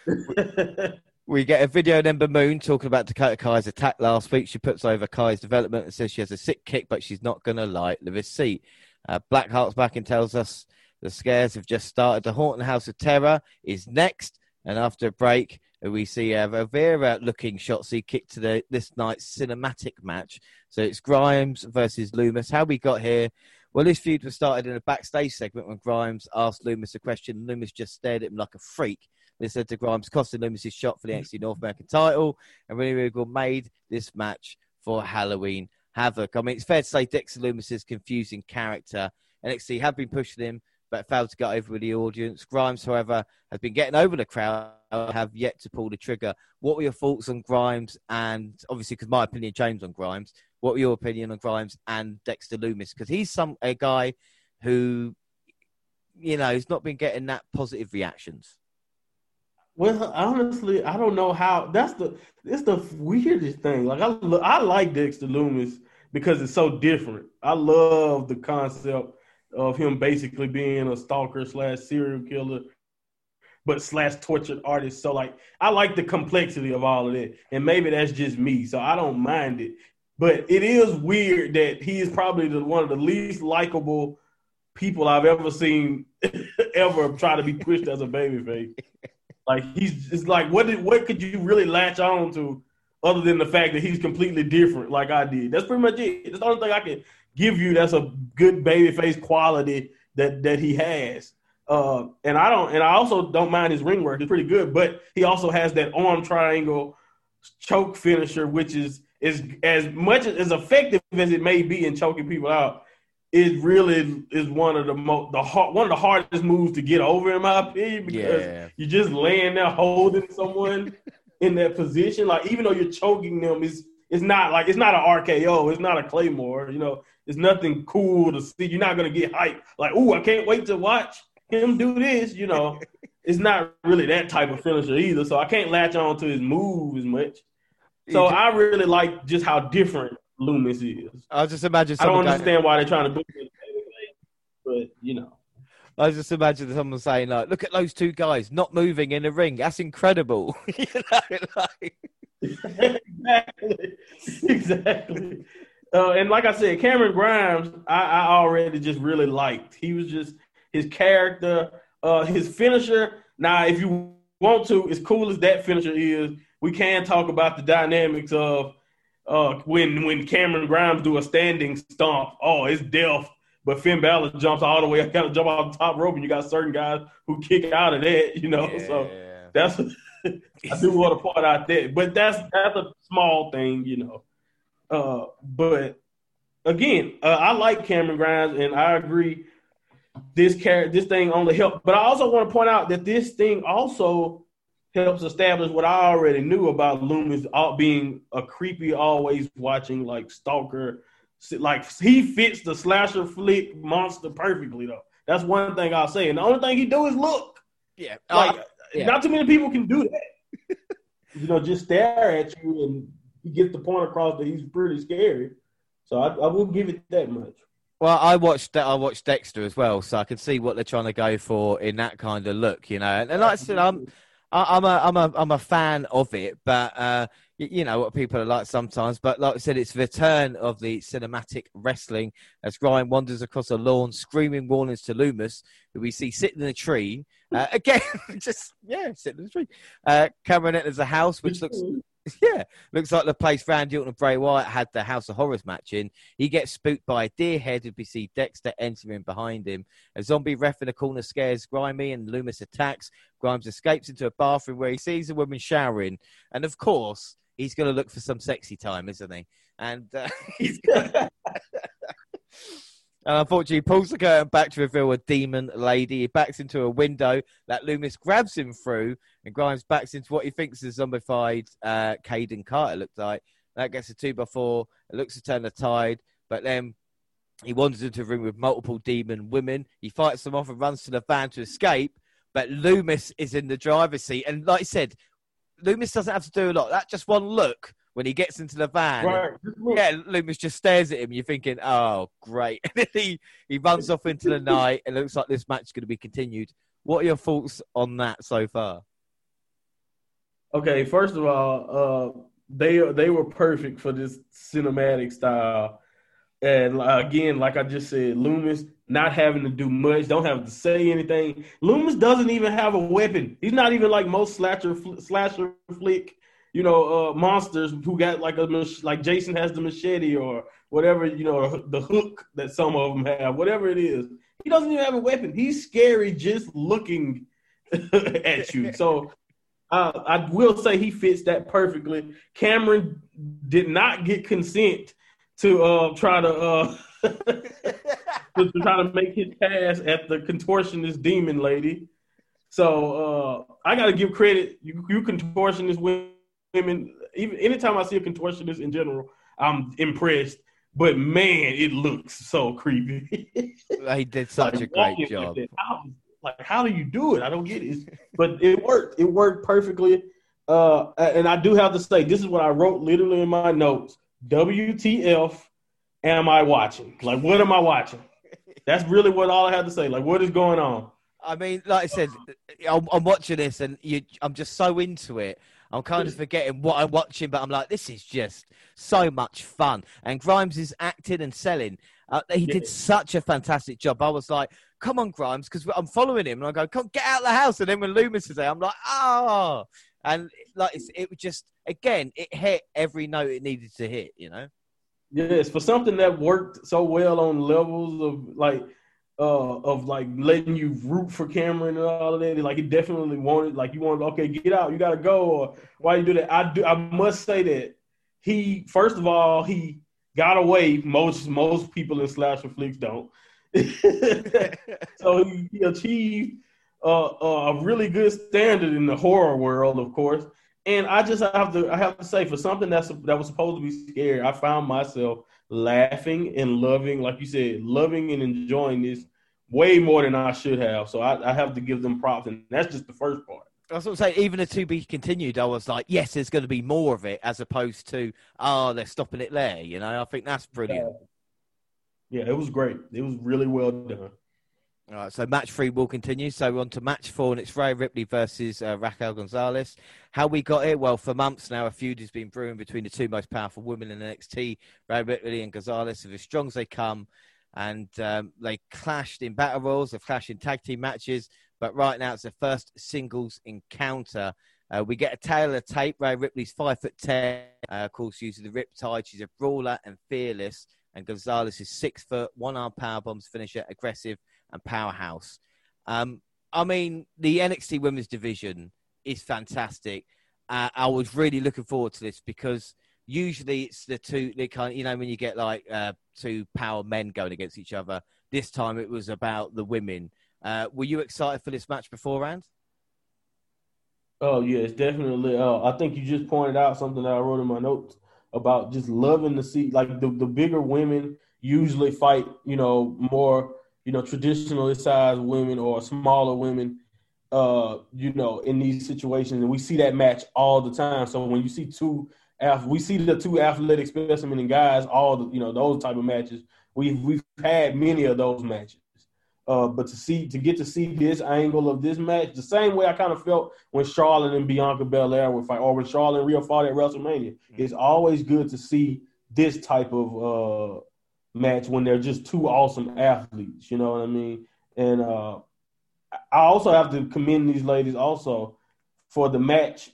flies. We get a video Ember Moon talking about Dakota Kai's attack last week. She puts over Kai's development and says she has a sick kick, but she's not going to light the receipt. Uh, Blackheart's back and tells us the scares have just started. The Haunting House of Terror is next. And after a break, we see a Rivera looking Shotzi kick to the, this night's cinematic match. So it's Grimes versus Lumis. How we got here? Well, this feud was started in a backstage segment when Grimes asked Lumis a question. Lumis just stared at him like a freak. This led to Grimes costing Lumis his shot for the NXT North American title, and Renee Regal made this match for Halloween Havoc. I mean, it's fair to say Dexter Lumis's confusing character. NXT have been pushing him, but failed to get over with the audience. Grimes, however, has been getting over the crowd, have yet to pull the trigger. What were your thoughts on Grimes? And obviously, because my opinion changed on Grimes, what were your opinion on Grimes and Dexter Lumis? Because he's some a guy who, you know, has not been getting that positive reactions. Well, honestly, I don't know how. That's the it's the weirdest thing. Like I I like Dexter Lumis because it's so different. I love the concept of him basically being a stalker slash serial killer, but slash tortured artist. So like I like the complexity of all of that, and maybe that's just me. So I don't mind it. But it is weird that he is probably the, one of the least likable people I've ever seen ever try to be pushed as a babyface. Like he's it's like what did what could you really latch on to other than the fact that he's completely different like I did. That's pretty much it. That's the only thing I can give you that's a good baby face quality that that he has. Uh, and I don't and I also don't mind his ring work. It's pretty good, but he also has that arm triangle choke finisher, which is is as much as effective as it may be in choking people out it really is one of the most the hard, one of the hardest moves to get over in my opinion because yeah. you're just laying there holding someone in that position. Like even though you're choking them, it's it's not like it's not an RKO, it's not a Claymore. You know, it's nothing cool to see. You're not gonna get hyped like, oh, I can't wait to watch him do this. You know, it's not really that type of finisher either. So I can't latch on to his move as much. So I really like just how different Lumis is. I just imagine. I don't understand why they're trying to do it, but you know. I just imagine someone saying like, "Look at those two guys not moving in the ring. That's incredible." you know, like... exactly, exactly. Uh, and like I said, Cameron Grimes, I, I, already just really liked. He was just his character, uh, his finisher. Now, if you want to, as cool as that finisher is, we can talk about the dynamics of uh, when when Cameron Grimes do a standing stomp, oh, it's death. But Finn Balor jumps all the way, I kind of jump off the top rope, and you got certain guys who kick out of that, you know. Yeah. So that's I do want to point out that, but that's that's a small thing, you know. Uh, but again, uh, I like Cameron Grimes, and I agree. this car- this thing only helped. But I also want to point out that this thing also helps establish what I already knew about Lumis being a creepy, always watching like stalker. Like he fits the slasher flick monster perfectly though. That's one thing I'll say. And the only thing he do is look. Yeah. Like Uh, yeah. not too many people can do that. you know, just stare at you and he gets the point across that he's pretty scary. So I, I will give it that much. Well, I watched that I watched Dexter as well, so I can see what they're trying to go for in that kind of look, you know. And, and like I said, I'm I- I'm a I'm a I'm a fan of it, but uh, you know what people are like sometimes. But like I said, it's the return of the cinematic wrestling as Ryan wanders across a lawn, screaming warnings to Lumis, who we see sitting in a tree uh, again. just yeah, sitting in a tree. Uh, Cameron enters a house which looks yeah, looks like the place Randy Orton and Bray Wyatt had the House of Horrors match in. He gets spooked by a deer head and we see Dexter entering behind him. A zombie ref in the corner scares Grimy and Lumis attacks. Grimes escapes into a bathroom where he sees a woman showering. And of course, he's going to look for some sexy time, isn't he? And uh, he's gonna... And unfortunately, he pulls the curtain back to reveal a demon lady. He backs into a window that Lumis grabs him through, and Grimes backs into what he thinks is zombified uh, Kayden Carter. Looks like that gets a two by four. It looks to turn the tide, but then he wanders into a room with multiple demon women. He fights them off and runs to the van to escape. But Lumis is in the driver's seat, and like I said, Lumis doesn't have to do a lot. That just one look when he gets into the van. Right. Yeah, Lumis just stares at him. You're thinking, oh, great. And then he, he runs off into the night. It looks like this match is going to be continued. What are your thoughts on that so far? Okay, first of all, uh, they they were perfect for this cinematic style, and uh, again, like I just said, Lumis not having to do much, don't have to say anything. Lumis doesn't even have a weapon. He's not even like most slasher slasher flick, you know, uh, monsters who got like a like Jason has the machete or whatever, you know, the hook that some of them have, whatever it is. He doesn't even have a weapon. He's scary just looking at you. So uh, I will say he fits that perfectly. Cameron did not get consent to uh, try to, uh, to to try to make his pass at the contortionist demon lady. So uh, I got to give credit. You, you contortionist women, even anytime I see a contortionist in general, I'm impressed. But man, it looks so creepy. He did such Like, a great job. Like. How, like, how do you do it? I don't get it. But it worked. It worked perfectly. Uh, and I do have to say, this is what I wrote literally in my notes. WTF am I watching? Like, what am I watching? That's really what all I had to say. Like, what is going on? I mean, like I said, I'm, I'm watching this and you, I'm just so into it. I'm kind of forgetting what I'm watching, but I'm like, this is just so much fun. And Grimes is acting and selling. Uh, he did such a fantastic job. I was like, come on, Grimes, because I'm following him. And I go, come get out of the house. And then when Lumis is there, I'm like, oh. And like, it's, it was just, again, it hit every note it needed to hit, you know? Yes, for something that worked so well on levels of like uh of like letting you root for Cameron and all of that. Like he definitely wanted like you wanted okay, get out, you gotta go, or why you do that. I do I must say that he first of all, he got away. Most most people in slasher flicks don't. so he, he achieved uh, a really good standard in the horror world, of course. And I just have to I have to say for something that's that was supposed to be scary, I found myself laughing and loving, like you said, loving and enjoying this way more than I should have. So I, I have to give them props, and that's just the first part. That's what I'm saying. Even a to be continued, I was like, yes, there's going to be more of it, as opposed to, oh, they're stopping it there. You know, I think that's brilliant. Yeah, it was great. It was really well done. All right, so match three will continue. So we're on to match four, and it's Rhea Ripley versus uh, Raquel Gonzalez. How we got it? Well, for months now, a feud has been brewing between the two most powerful women in NXT, Rhea Ripley and Gonzalez. So as strong as they come, and um, they clashed in battle royals, they've clashed in tag team matches, but right now it's the first singles encounter. Uh, we get a tail of tape. Rhea Ripley's five foot ten, uh, of course, using the riptide. She's a brawler and fearless. And Gonzalez is six foot, one arm power bombs finisher, aggressive and powerhouse. Um, I mean, the NXT Women's Division is fantastic. Uh, I was really looking forward to this because usually it's the two, they kind of, you know, when you get like uh, two power men going against each other, This time it was about the women. Uh, were you excited for this match beforehand? Oh yes, definitely. Uh, I think you just pointed out something that I wrote in my notes about just loving to see like the, the bigger women usually fight, you know, more, you know, traditionally sized women or smaller women, uh, you know, in these situations. And we see that match all the time. So when you see two we see the two athletic specimen and guys, all the, you know, those type of matches. We've we've had many of those matches. Uh, but to see to get to see this angle of this match, the same way I kind of felt when Charlotte and Bianca Belair were fight, or when Charlotte and Rhea fought at WrestleMania. Mm-hmm. It's always good to see this type of uh, match when they're just two awesome athletes. You know what I mean? And uh, I also have to commend these ladies also for the match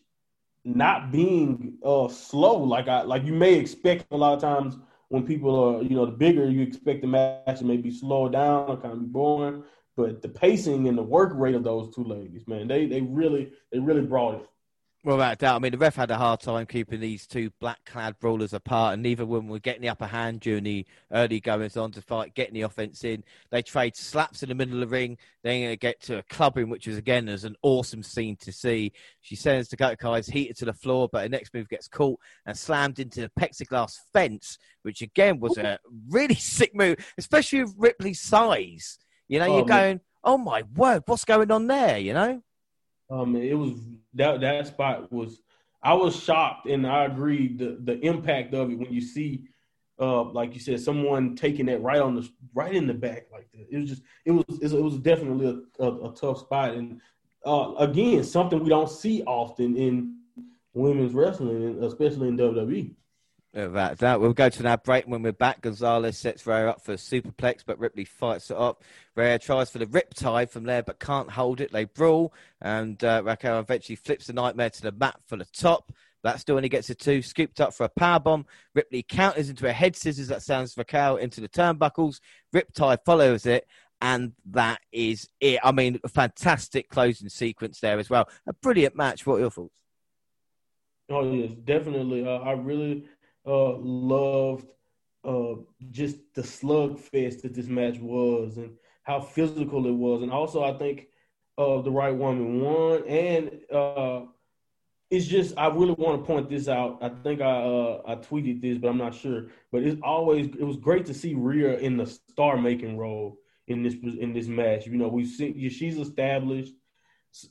not being uh, slow like I like you may expect a lot of times when people are, you know, the bigger you expect the match to maybe slow down or kind of be boring. But the pacing and the work rate of those two ladies, man, they they really they really brought it. Well, without doubt. I mean, the ref had a hard time keeping these two black-clad brawlers apart, and neither woman were getting the upper hand during the early goings on to fight, getting the offense in. They trade slaps in the middle of the ring. Then they get to a clubbing, which was again is an awesome scene to see. She sends Dakota Kai's heated to the floor, but her next move gets caught and slammed into the plexiglass fence, which again was a really sick move, especially with Ripley's size. You know, oh, you're going, "Oh my word, what's going on there?" You know. Um, it was that that spot was. I was shocked, and I agree the the impact of it when you see, uh, like you said, someone taking that right on the right in the back like that. It was just it was it was definitely a, a, a tough spot, and uh, again something we don't see often in women's wrestling, especially in WWE. That, that we'll go to that break when we're back. Gonzalez sets Rhea up for a superplex, but Ripley fights it up. Rhea tries for the riptide from there, but can't hold it. They brawl, and uh, Raquel eventually flips the nightmare to the mat for the top. That's still he gets a two. Scooped up for a power bomb. Ripley counters into a head scissors that sends Raquel into the turnbuckles. Riptide follows it, and that is it. I mean, a fantastic closing sequence there as well. A brilliant match. What are your thoughts? Oh yes, definitely. Uh, I really uh, loved uh, just the slugfest that this match was and how physical it was. And also, I think uh, the right woman won. And uh, it's just, I really want to point this out. I think I uh, I tweeted this, but I'm not sure. But it's always, it was great to see Rhea in the star making role in this in this match. You know, we've seen she's established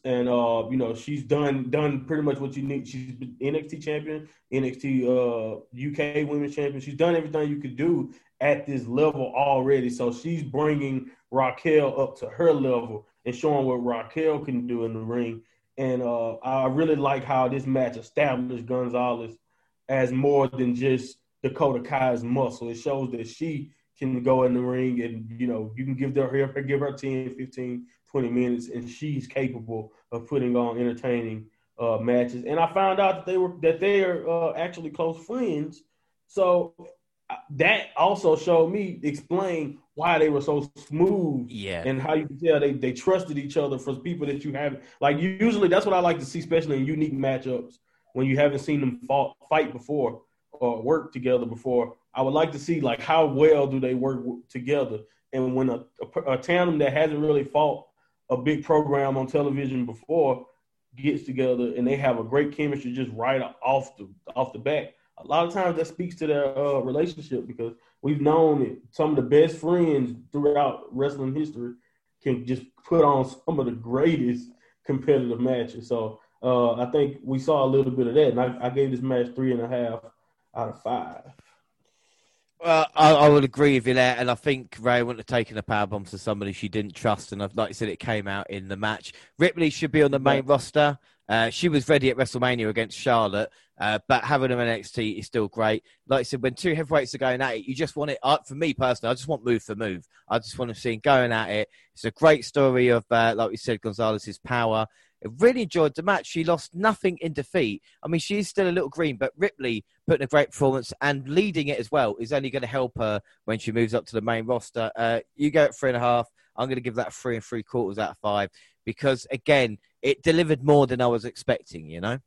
and uh, you know she's done done pretty much what you need. She's NXT champion, NXT uh, UK Women's champion. She's done everything you could do at this level already. So she's bringing Raquel up to her level and showing what Raquel can do in the ring. And uh, I really like how this match established Gonzalez as more than just Dakota Kai's muscle. It shows that she can go in the ring and you know you can give her give her 10 15 20 minutes, and she's capable of putting on entertaining uh, matches. And I found out that they were that they are uh, actually close friends. So uh, that also showed me explain why they were so smooth. Yeah. And how you can tell they, they trusted each other for people that you haven't like usually that's what I like to see, especially in unique matchups when you haven't seen them fought, fight before or work together before. I would like to see like how well do they work together. And when a, a, a tandem that hasn't really fought a big program on television before gets together and they have a great chemistry just right off the off the bat. A lot of times that speaks to their uh, relationship because we've known that some of the best friends throughout wrestling history can just put on some of the greatest competitive matches. So uh, I think we saw a little bit of that, and I, I gave this match three and a half out of five. Well, I, I, would agree with you there, and I think Rhea wouldn't have taken a power bomb to somebody she didn't trust, and I've, like you said, it came out in the match. Ripley should be on the main yeah. roster. Uh, she was ready at WrestleMania against Charlotte, uh, but having them in NXT is still great. Like I said, when two heavyweights are going at it, you just want it. Uh, for me personally, I just want move for move. I just want to see him going at it. It's a great story of, uh, like we said, Gonzalez's power. Really enjoyed the match. She lost nothing in defeat. I mean, she's still a little green, but Ripley putting a great performance and leading it as well is only going to help her when she moves up to the main roster. Uh, you go at three and a half. I'm going to give that three and three quarters out of five because, again, it delivered more than I was expecting, you know?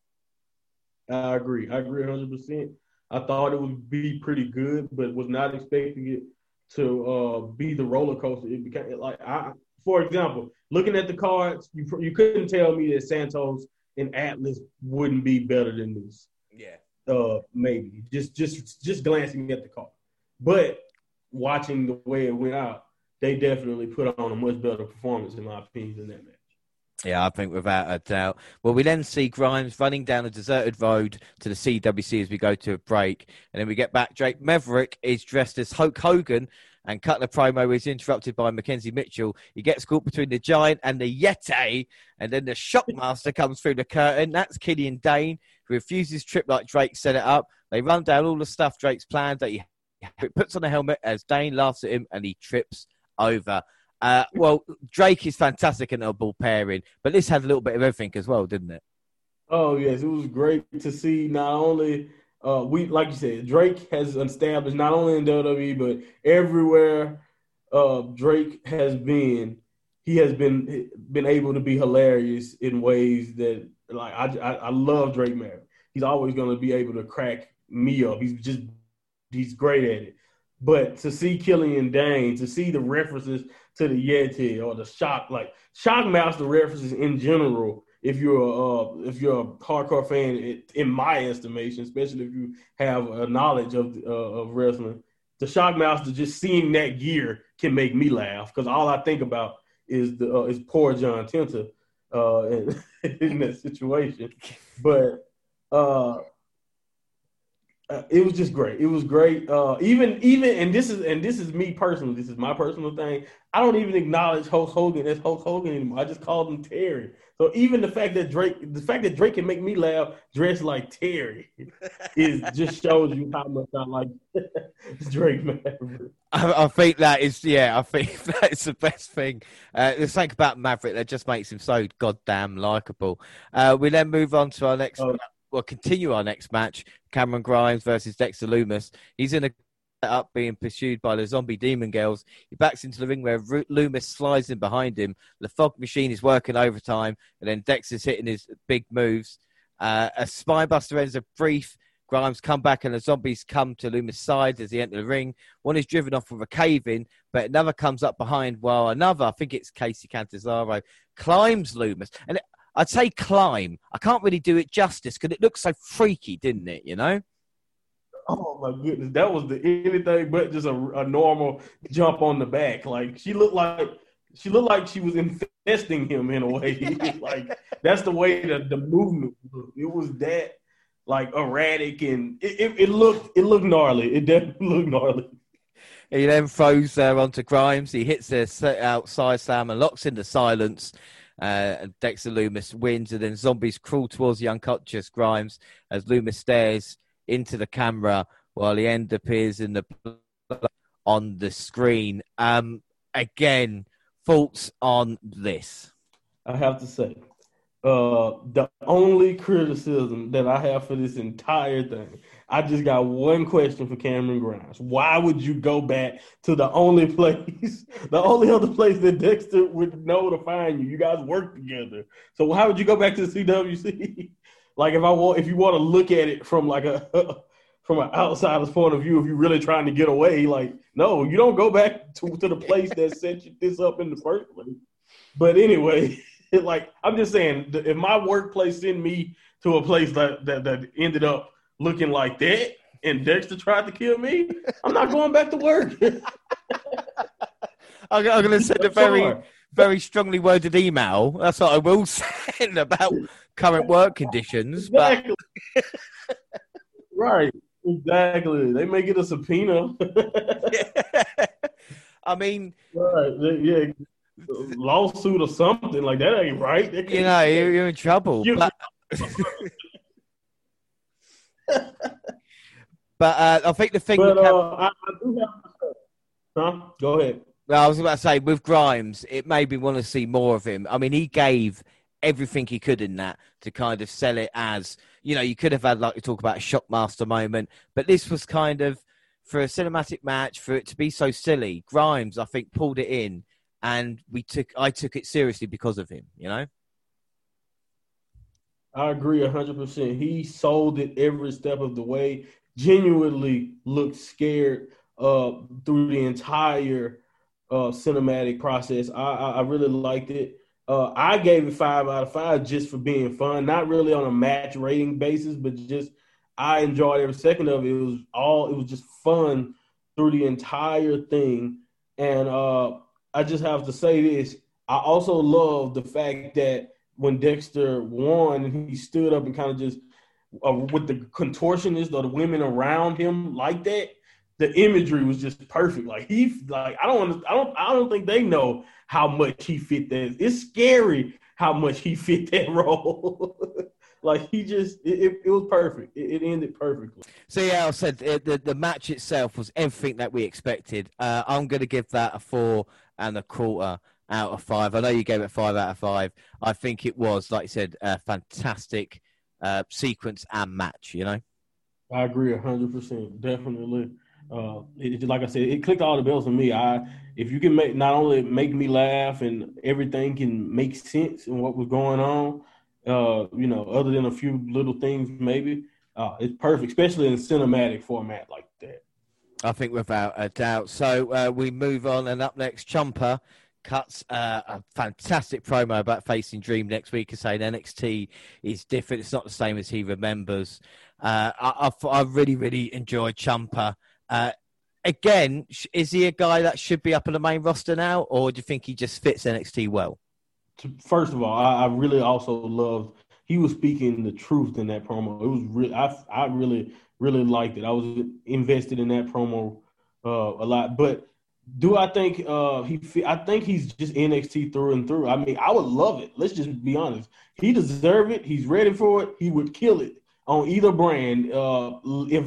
I agree. I agree 100%. I thought it would be pretty good, but was not expecting it to uh, be the roller coaster it became. Like I, for example, looking at the cards, you you couldn't tell me that Santos and Atlas wouldn't be better than this. Yeah. Uh, maybe just just just glancing at the card, but watching the way it went out, they definitely put on a much better performance in my opinion than that match. Yeah, I think without a doubt. Well, we then see Grimes running down a deserted road to the CWC as we go to a break. And then we get back. Drake Maverick is dressed as Hulk Hogan and Cutler promo is interrupted by Mackenzie Mitchell. He gets caught between the Giant and the Yeti, and then the Shockmaster comes through the curtain. That's Killian Dain, who refuses trip like Drake set it up. They run down all the stuff Drake's planned that he puts on the helmet as Dain laughs at him and he trips over. Uh, well, Drake is fantastic in a ball pairing, but this had a little bit of everything as well, didn't it? Oh yes, it was great to see not only uh, we like you said, Drake has established not only in WWE but everywhere uh, Drake has been, he has been been able to be hilarious in ways that like I I, I love Drake Maverick. He's always going to be able to crack me up. He's just he's great at it. But to see Killian Dain, to see the references to the Yeti or the shock, like Shockmaster references in general, if you're a, uh, if you're a hardcore fan, in my estimation, especially if you have a knowledge of uh, of wrestling, the Shockmaster just seeing that gear can make me laugh because all I think about is the uh, is poor John Tenta uh, in, in that situation. But uh, uh, it was just great. It was great. Uh, even even and this is and this is me personally. This is my personal thing. I don't even acknowledge Hulk Hogan as Hulk Hogan anymore. I just call him Terry. So even the fact that Drake, the fact that Drake can make me laugh dressed like Terry, is just shows you how much I like Drake Maverick. I, I, think that is yeah. I think that is the best thing. Uh, the thing about Maverick that just makes him so goddamn likable. Uh, we then move on to our next. Oh well, continue our next match Cameron Grimes versus Dexter Lumis. He's in a up being pursued by the zombie demon girls. He backs into the ring where Lumis slides in behind him. The fog machine is working overtime, and then Dex is hitting his big moves. Uh, a spinebuster ends a brief. Grimes come back and the zombies come to Lumis' side as he enters the ring. One is driven off with a cave in, but another comes up behind while another, I think it's Kacy Catanzaro, climbs Lumis. And I'd say climb. I can't really do it justice because it looks so freaky, didn't it? You know. Oh my goodness, that was the anything but just a, a normal jump on the back. Like she looked like she looked like she was infesting him in a way. like that's the way that the movement. It was that like erratic and it, it, it, looked it looked gnarly. It definitely looked gnarly. He then throws her onto Grimes. He hits the outside slam and locks into silence. Uh, Dexter Lumis wins, and then zombies crawl towards the unconscious Grimes as Lumis stares into the camera while the end appears in the on the screen. Um, again, thoughts on this? I have to say, uh, the only criticism that I have for this entire thing I just got one question for Cameron Grimes. Why would you go back to the only place, the only other place that Dexter would know to find you? You guys work together. So why would you go back to the CWC? like if I want, if you want to look at it from like a from an outsider's point of view, if you're really trying to get away, like no, you don't go back to, to the place that set you this up in the first place. But anyway, like I'm just saying, if my workplace sent me to a place that that, that ended up looking like that and Dexter tried to kill me, I'm not going back to work. I'm, going to send a very, very strongly worded email. That's what I will send about current work conditions. Exactly. But... right. Exactly. They may get a subpoena. I mean, right. Yeah. Lawsuit or something like that ain't right. You know, you're, you're in trouble. You, but... but uh, I think the thing. But, uh, I, I do have. Huh? Go ahead. Well, I was about to say with Grimes, it made me want to see more of him. I mean, he gave everything he could in that to kind of sell it as you know you could have had like to talk about a shockmaster moment, but this was kind of for a cinematic match for it to be so silly. Grimes, I think, pulled it in, and we took I took it seriously because of him. You know. I agree 100%. He sold it every step of the way, genuinely looked scared uh, through the entire uh, cinematic process. I, I, I really liked it. Uh, I gave it five out of five just for being fun, not really on a match rating basis, but just I enjoyed every second of it. It was all it was just fun through the entire thing. And uh, I just have to say this: I also love the fact that when Dexter won and he stood up and kind of just uh, with the contortionist or the women around him like that, the imagery was just perfect. Like he, like I don't, I don't, I don't think they know how much he fit that. It's scary how much he fit that role. like he just, it, it was perfect. It, it, ended perfectly. So yeah, I said it, the the match itself was everything that we expected. Uh, I'm going to give that a four and a quarter out of five. I know you gave it five out of five. I think it was, like you said, a fantastic uh, sequence and match. You know. I agree hundred percent. Definitely. Uh, it, like I said, it clicked all the bells for me. I if you can make not only make me laugh and everything can make sense in what was going on, uh, you know, other than a few little things maybe, uh, it's perfect, especially in cinematic format like that. I think without a doubt. So uh, we move on, and up next, Ciampa cuts uh, a fantastic promo about facing Dream next week and saying NXT is different. It's not the same as he remembers. Uh, I, I, I, really, really enjoyed Ciampa. Uh, again, is he a guy that should be up on the main roster now, or do you think he just fits NXT well? First of all, I, I really also loved he was speaking the truth in that promo. It was really, I, I really, really liked it. I was invested in that promo uh, a lot. But do I think uh, he? I think he's just NXT through and through. I mean, I would love it. Let's just be honest. He deserve it. He's ready for it. He would kill it on either brand uh, if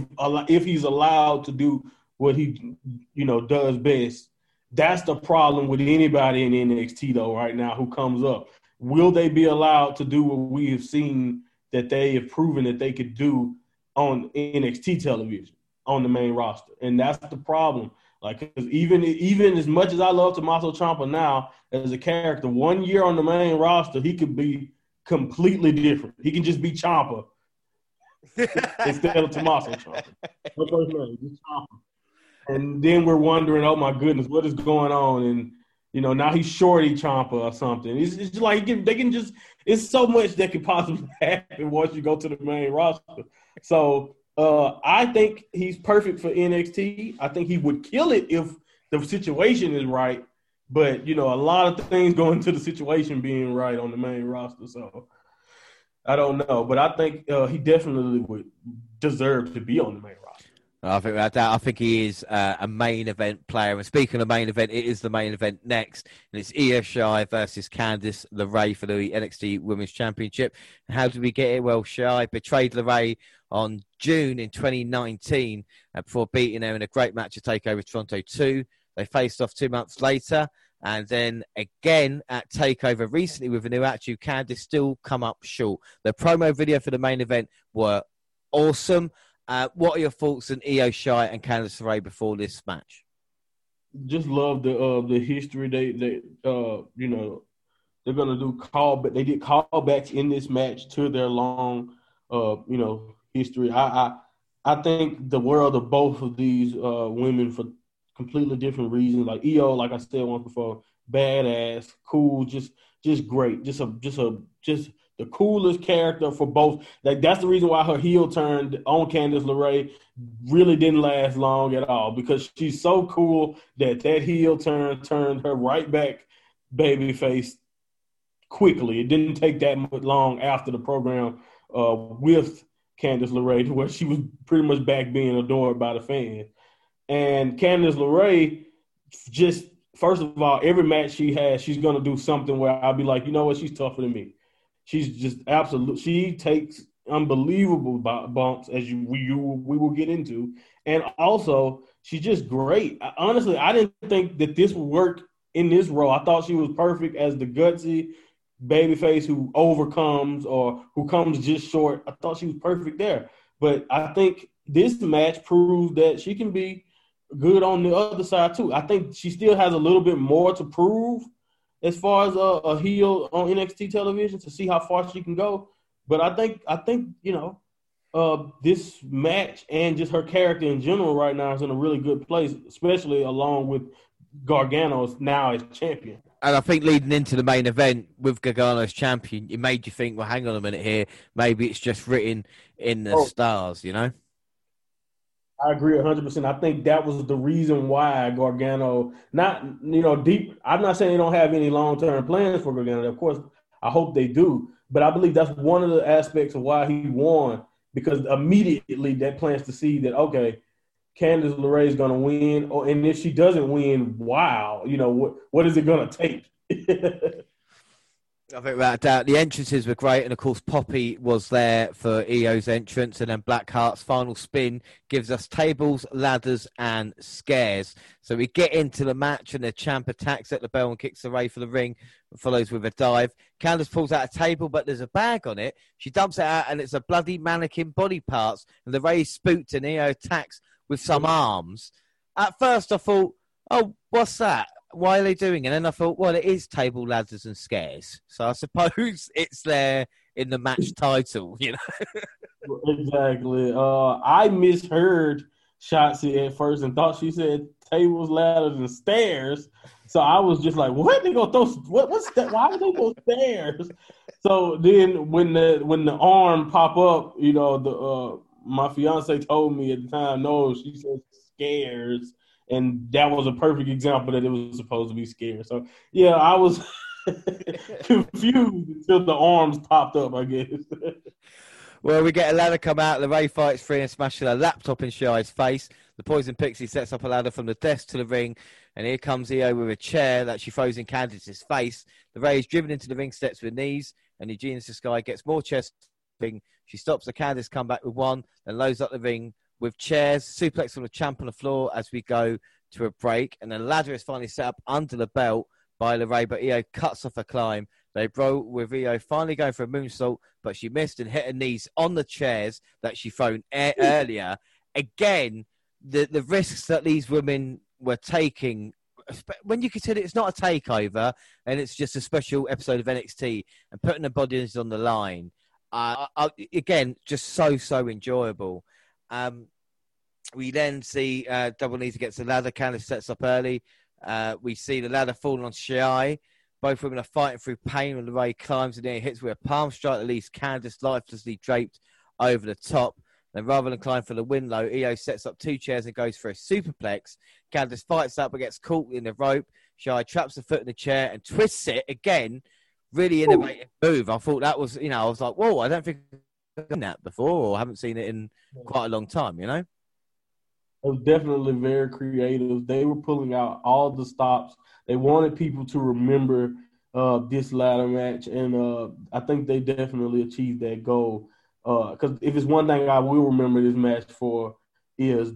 if he's allowed to do what he you know does best. That's the problem with anybody in NXT though right now who comes up. Will they be allowed to do what we have seen that they have proven that they could do on NXT television on the main roster? And that's the problem. Like, cause even even as much as I love Tommaso Ciampa now as a character, one year on the main roster, he could be completely different. He can just be Ciampa instead of Tommaso Ciampa. And then we're wondering, oh my goodness, what is going on? And you know, now he's shorty Ciampa or something. It's, it's just like they can just. It's so much that could possibly happen once you go to the main roster. So uh, I think he's perfect for NXT. I think he would kill it if the situation is right. But you know, a lot of things go into the situation being right on the main roster. So I don't know, but I think uh, he definitely would deserve to be on the main roster. I think that I think he is uh, a main event player. And speaking of main event, it is the main event next, and it's Io versus Candice LeRae for the NXT Women's Championship. how did we get it? Well, Shirai betrayed LeRae on June in 2019 uh, before beating her in a great match to take over Toronto 2. They faced off two months later. And then again at Takeover recently with a new attitude, Candice still come up short. The promo video for the main event were awesome. Uh, what are your thoughts on Io Shirai and Candice LeRae before this match? Just love the uh, the history. They they uh, you know they're gonna do call, but they did callbacks in this match to their long uh, you know history. I, I I think the world of both of these uh, women for completely different reasons. Like Io, like I said once before, badass, cool, just just great, just a just a just the coolest character for both. Like that's the reason why her heel turn on Candice LeRae really didn't last long at all because she's so cool that that heel turn turned her right back babyface quickly. It didn't take that long after the program uh, with Candice LeRae to where she was pretty much back being adored by the fans. And Candice LeRae, just first of all, every match she has, she's gonna do something where I'll be like, you know what, she's tougher than me. She's just absolute. She takes unbelievable bumps as you we you we will get into, and also she's just great. Honestly, I didn't think that this would work in this role. I thought she was perfect as the gutsy babyface who overcomes or who comes just short. I thought she was perfect there. But I think this match proves that she can be good on the other side too. I think she still has a little bit more to prove as far as a, a heel on NXT television to see how far she can go. But I think I think you know uh, this match and just her character in general right now is in a really good place, especially along with Gargano's now as champion. And I think leading into the main event with Gargano as champion, it made you think, well, hang on a minute here, maybe it's just written in the oh. stars, you know? I agree 100%. I think that was the reason why Gargano, not, you know, deep. I'm not saying they don't have any long term plans for Gargano. Of course, I hope they do. But I believe that's one of the aspects of why he won because immediately that plants the seed that, okay, Candice LeRae is going to win. Or, and if she doesn't win, wow, you know, what, what is it going to take? I think without doubt uh, the entrances were great, and of course Poppy was there for Io's entrance, and then Blackheart's final spin gives us tables, ladders, and scares. So we get into the match, and the champ attacks at the bell and kicks away for the ring, and follows with a dive. Candice pulls out a table, but there's a bag on it. She dumps it out, and it's a bloody mannequin body parts, and the Ray spooked, and Io attacks with some arms. At first, I thought, "Oh, what's that?" Why are they doing it? And then I thought, well, it is table ladders and scares, so I suppose it's there in the match title, you know. exactly. Uh, I misheard Shotzi at first and thought she said tables, ladders, and stairs. So I was just like, "What they gonna throw? What, what's that? Why would they go stairs?" So then, when the when the arm pop up, you know, the uh, my fiance told me at the time, no, she said scares and that was a perfect example that it was supposed to be scary. So yeah, I was confused until the arms popped up. I guess. well, we get a ladder come out. The Ray fights free and smashes a laptop in Shia's face. The Poison Pixie sets up a ladder from the desk to the ring, and here comes Io with a chair that she throws in Candice's face. The Ray is driven into the ring steps with knees, and Eugenia Sky gets more. Ring. She stops the Candice come back with one, then loads up the ring with chairs, suplex on the champ on the floor as we go to a break, and then ladder is finally set up under the belt by LeRae, but Io cuts off a climb. They broke with Io finally going for a moonsault, but she missed and hit her knees on the chairs that she thrown a- earlier. Again, the the risks that these women were taking when you consider it's not a takeover and it's just a special episode of NXT and putting the bodies on the line, uh, I, again, just so so enjoyable. Um, we then see uh, Double Nita gets the ladder. Candice sets up early. Uh, we see the ladder falling on Shia. Both women are fighting through pain when the Ray climbs and then hits with a palm strike that leaves Candice lifelessly draped over the top. Then rather than climb for the win low, Io sets up two chairs and goes for a superplex. Candice fights up but gets caught in the rope. Shia traps the foot in the chair and twists it again. Really innovative move. I thought that was, you know, I was like, whoa, I don't think done that before or haven't seen it in quite a long time, you know? It was definitely very creative. They were pulling out all the stops. They wanted people to remember uh, this ladder match, and uh, I think they definitely achieved that goal. Because uh, if it's one thing I will remember this match for is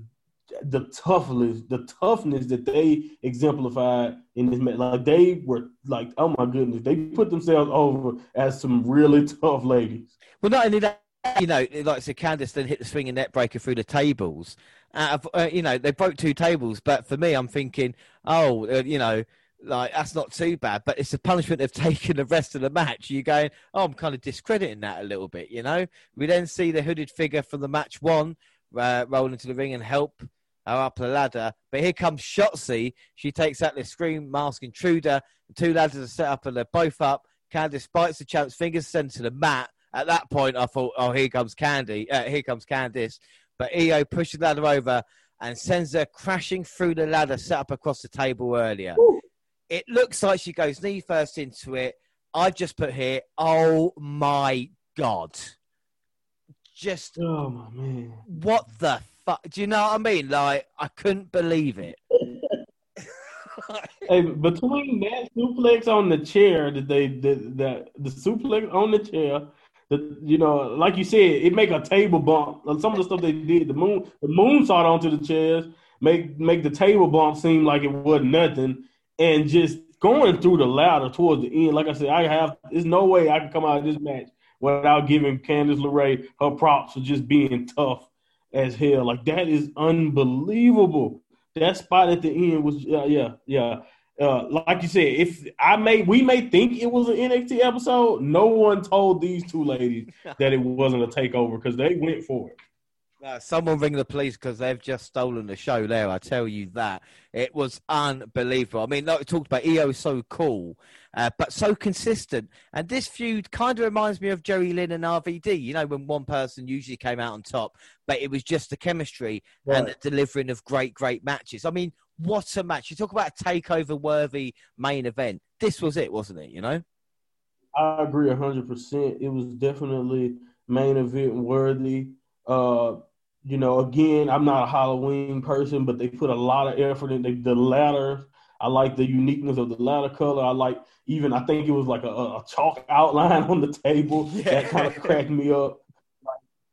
the toughness, the toughness that they exemplified in this match. Like they were like, oh my goodness, they put themselves over as some really tough ladies. Well, not only that, you know, like I said, Candice then hit the swinging net breaker through the tables. Of, uh, you know, they broke two tables, but for me, I'm thinking, oh, uh, you know, like that's not too bad. But it's a punishment they've taken the rest of the match. You're going, oh, I'm kind of discrediting that a little bit, you know. We then see the hooded figure from the match one uh, roll into the ring and help her up the ladder. But here comes Shotzi. She takes out the scream mask intruder. The two ladders are set up and they're both up. Candice bites the champ's fingers sent to the mat. At that point, I thought, oh, here comes Candy. Uh, here comes Candice. But Io pushes the ladder over and sends her crashing through the ladder set up across the table earlier. Ooh. It looks like she goes knee first into it. I've just put here, oh my God. Just, oh my man. What the fuck? Do you know what I mean? Like, I couldn't believe it. hey, between that suplex on the chair that they the, the the suplex on the chair the, you know, like you said, it make a table bump. Some of the stuff they did, the moon, the moonsault onto the chairs, make make the table bump seem like it wasn't nothing, and just going through the ladder towards the end. Like I said, I have. There's no way I can come out of this match without giving Candice LeRae her props for just being tough as hell. Like that is unbelievable. That spot at the end was yeah, yeah, yeah. Uh, like you said, if I may, we may think it was an NXT episode. No one told these two ladies that it wasn't a takeover because they went for it. Uh, someone ring the police because they've just stolen the show there. I tell you that. It was unbelievable. I mean, like we talked about, Io so cool, uh, but so consistent. And this feud kind of reminds me of Jerry Lynn and RVD, you know, when one person usually came out on top, but it was just the chemistry right. and the delivering of great, great matches. I mean, what a match. You talk about a takeover worthy main event. This was it, wasn't it? You know? I agree 100%. It was definitely main event worthy. Uh, you know, again, I'm not a Halloween person, but they put a lot of effort in the, the ladder. I like the uniqueness of the ladder color. I like even I think it was like a, a chalk outline on the table that kind of cracked me up.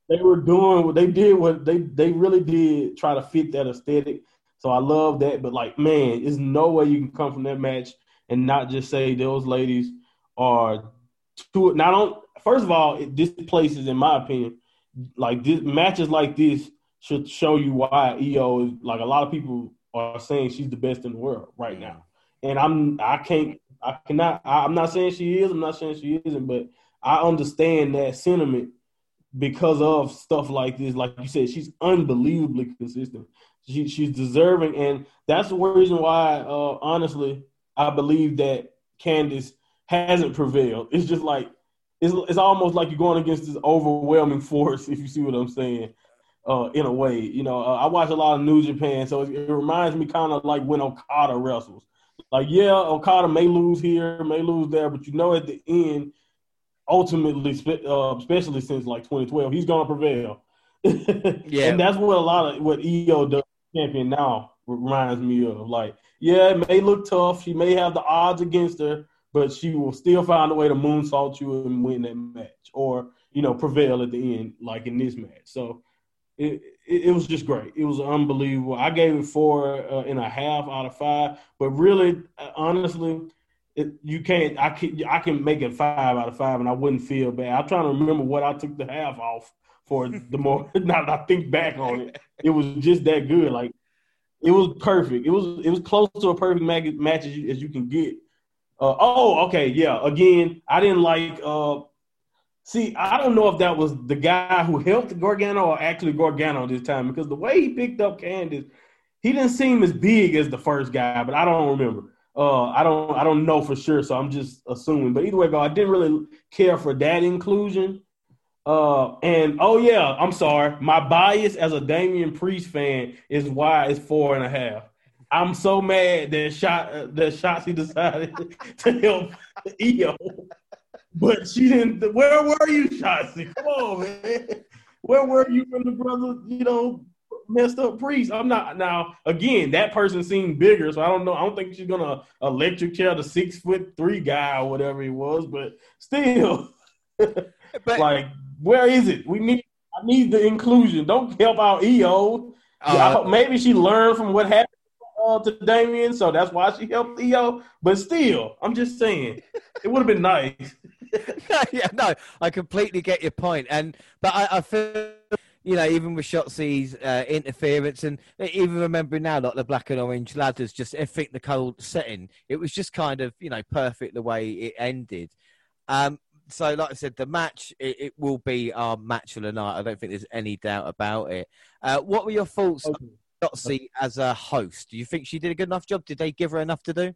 They were doing what they did. What they they really did try to fit that aesthetic. So I love that. But like, man, there's no way you can come from that match and not just say those ladies are two. Not on. First of all, it, this place is, in my opinion, like this matches like this should show you why Io is like a lot of people are saying she's the best in the world right now. And I'm I can't I cannot I, I'm not saying she is, I'm not saying she isn't, but I understand that sentiment because of stuff like this. Like you said, she's unbelievably consistent. She, she's deserving, and that's the reason why, uh, honestly, I believe that Candice hasn't prevailed. It's just like it's, it's almost like you're going against this overwhelming force, if you see what I'm saying. Uh, in a way, you know, uh, I watch a lot of New Japan, so it, it reminds me kind of like when Okada wrestles. Like, yeah, Okada may lose here, may lose there, but you know, at the end, ultimately, uh, especially since like 2012, he's gonna prevail. yeah, and that's what a lot of what Io does champion now reminds me of. Like, yeah, it may look tough, she may have the odds against her, but she will still find a way to moonsault you and win that match or, you know, prevail at the end, like in this match. So it, it, it was just great. It was unbelievable. I gave it four uh, and a half out of five, but really, honestly, it, you can't. I can I can make it five out of five, and I wouldn't feel bad. I'm trying to remember what I took the half off for. The more now that I think back on it, it was just that good. Like it was perfect. It was it was close to a perfect match as you, as you can get. Uh, oh, okay, yeah. Again, I didn't like. Uh, see, I don't know if that was the guy who helped Gargano or actually Gargano this time because the way he picked up Candice, he didn't seem as big as the first guy, but I don't remember. Uh, I don't I don't know for sure, so I'm just assuming. But either way, go. I didn't really care for that inclusion. Uh, and oh yeah, I'm sorry. My bias as a Damian Priest fan is why it's four and a half. I'm so mad that shot uh, that Shotzi decided to help Io, but she didn't. Where were you, Shotzi? Come on, man. Where were you when the brother, you know, messed up Priest? I'm not now. Again, that person seemed bigger, so I don't know. I don't think she's gonna electric chair the six foot three guy or whatever he was, but still, but, like, where is it? We need. I need the inclusion. Don't help out Io. Uh, maybe she learned from what happened uh, to Damian, so that's why she helped Io. But still, I'm just saying, it would have been nice. yeah, no, I completely get your point, and but I, I feel you know, even with Shotzi's uh, interference, and even remembering now, like the black and orange ladders, just I think the cold setting, it was just kind of you know perfect the way it ended. Um, so, like I said, the match it, it, will be our match of the night. I don't think there's any doubt about it. Uh, what were your thoughts okay. Shotzi as a host? Do you think she did a good enough job? Did they give her enough to do?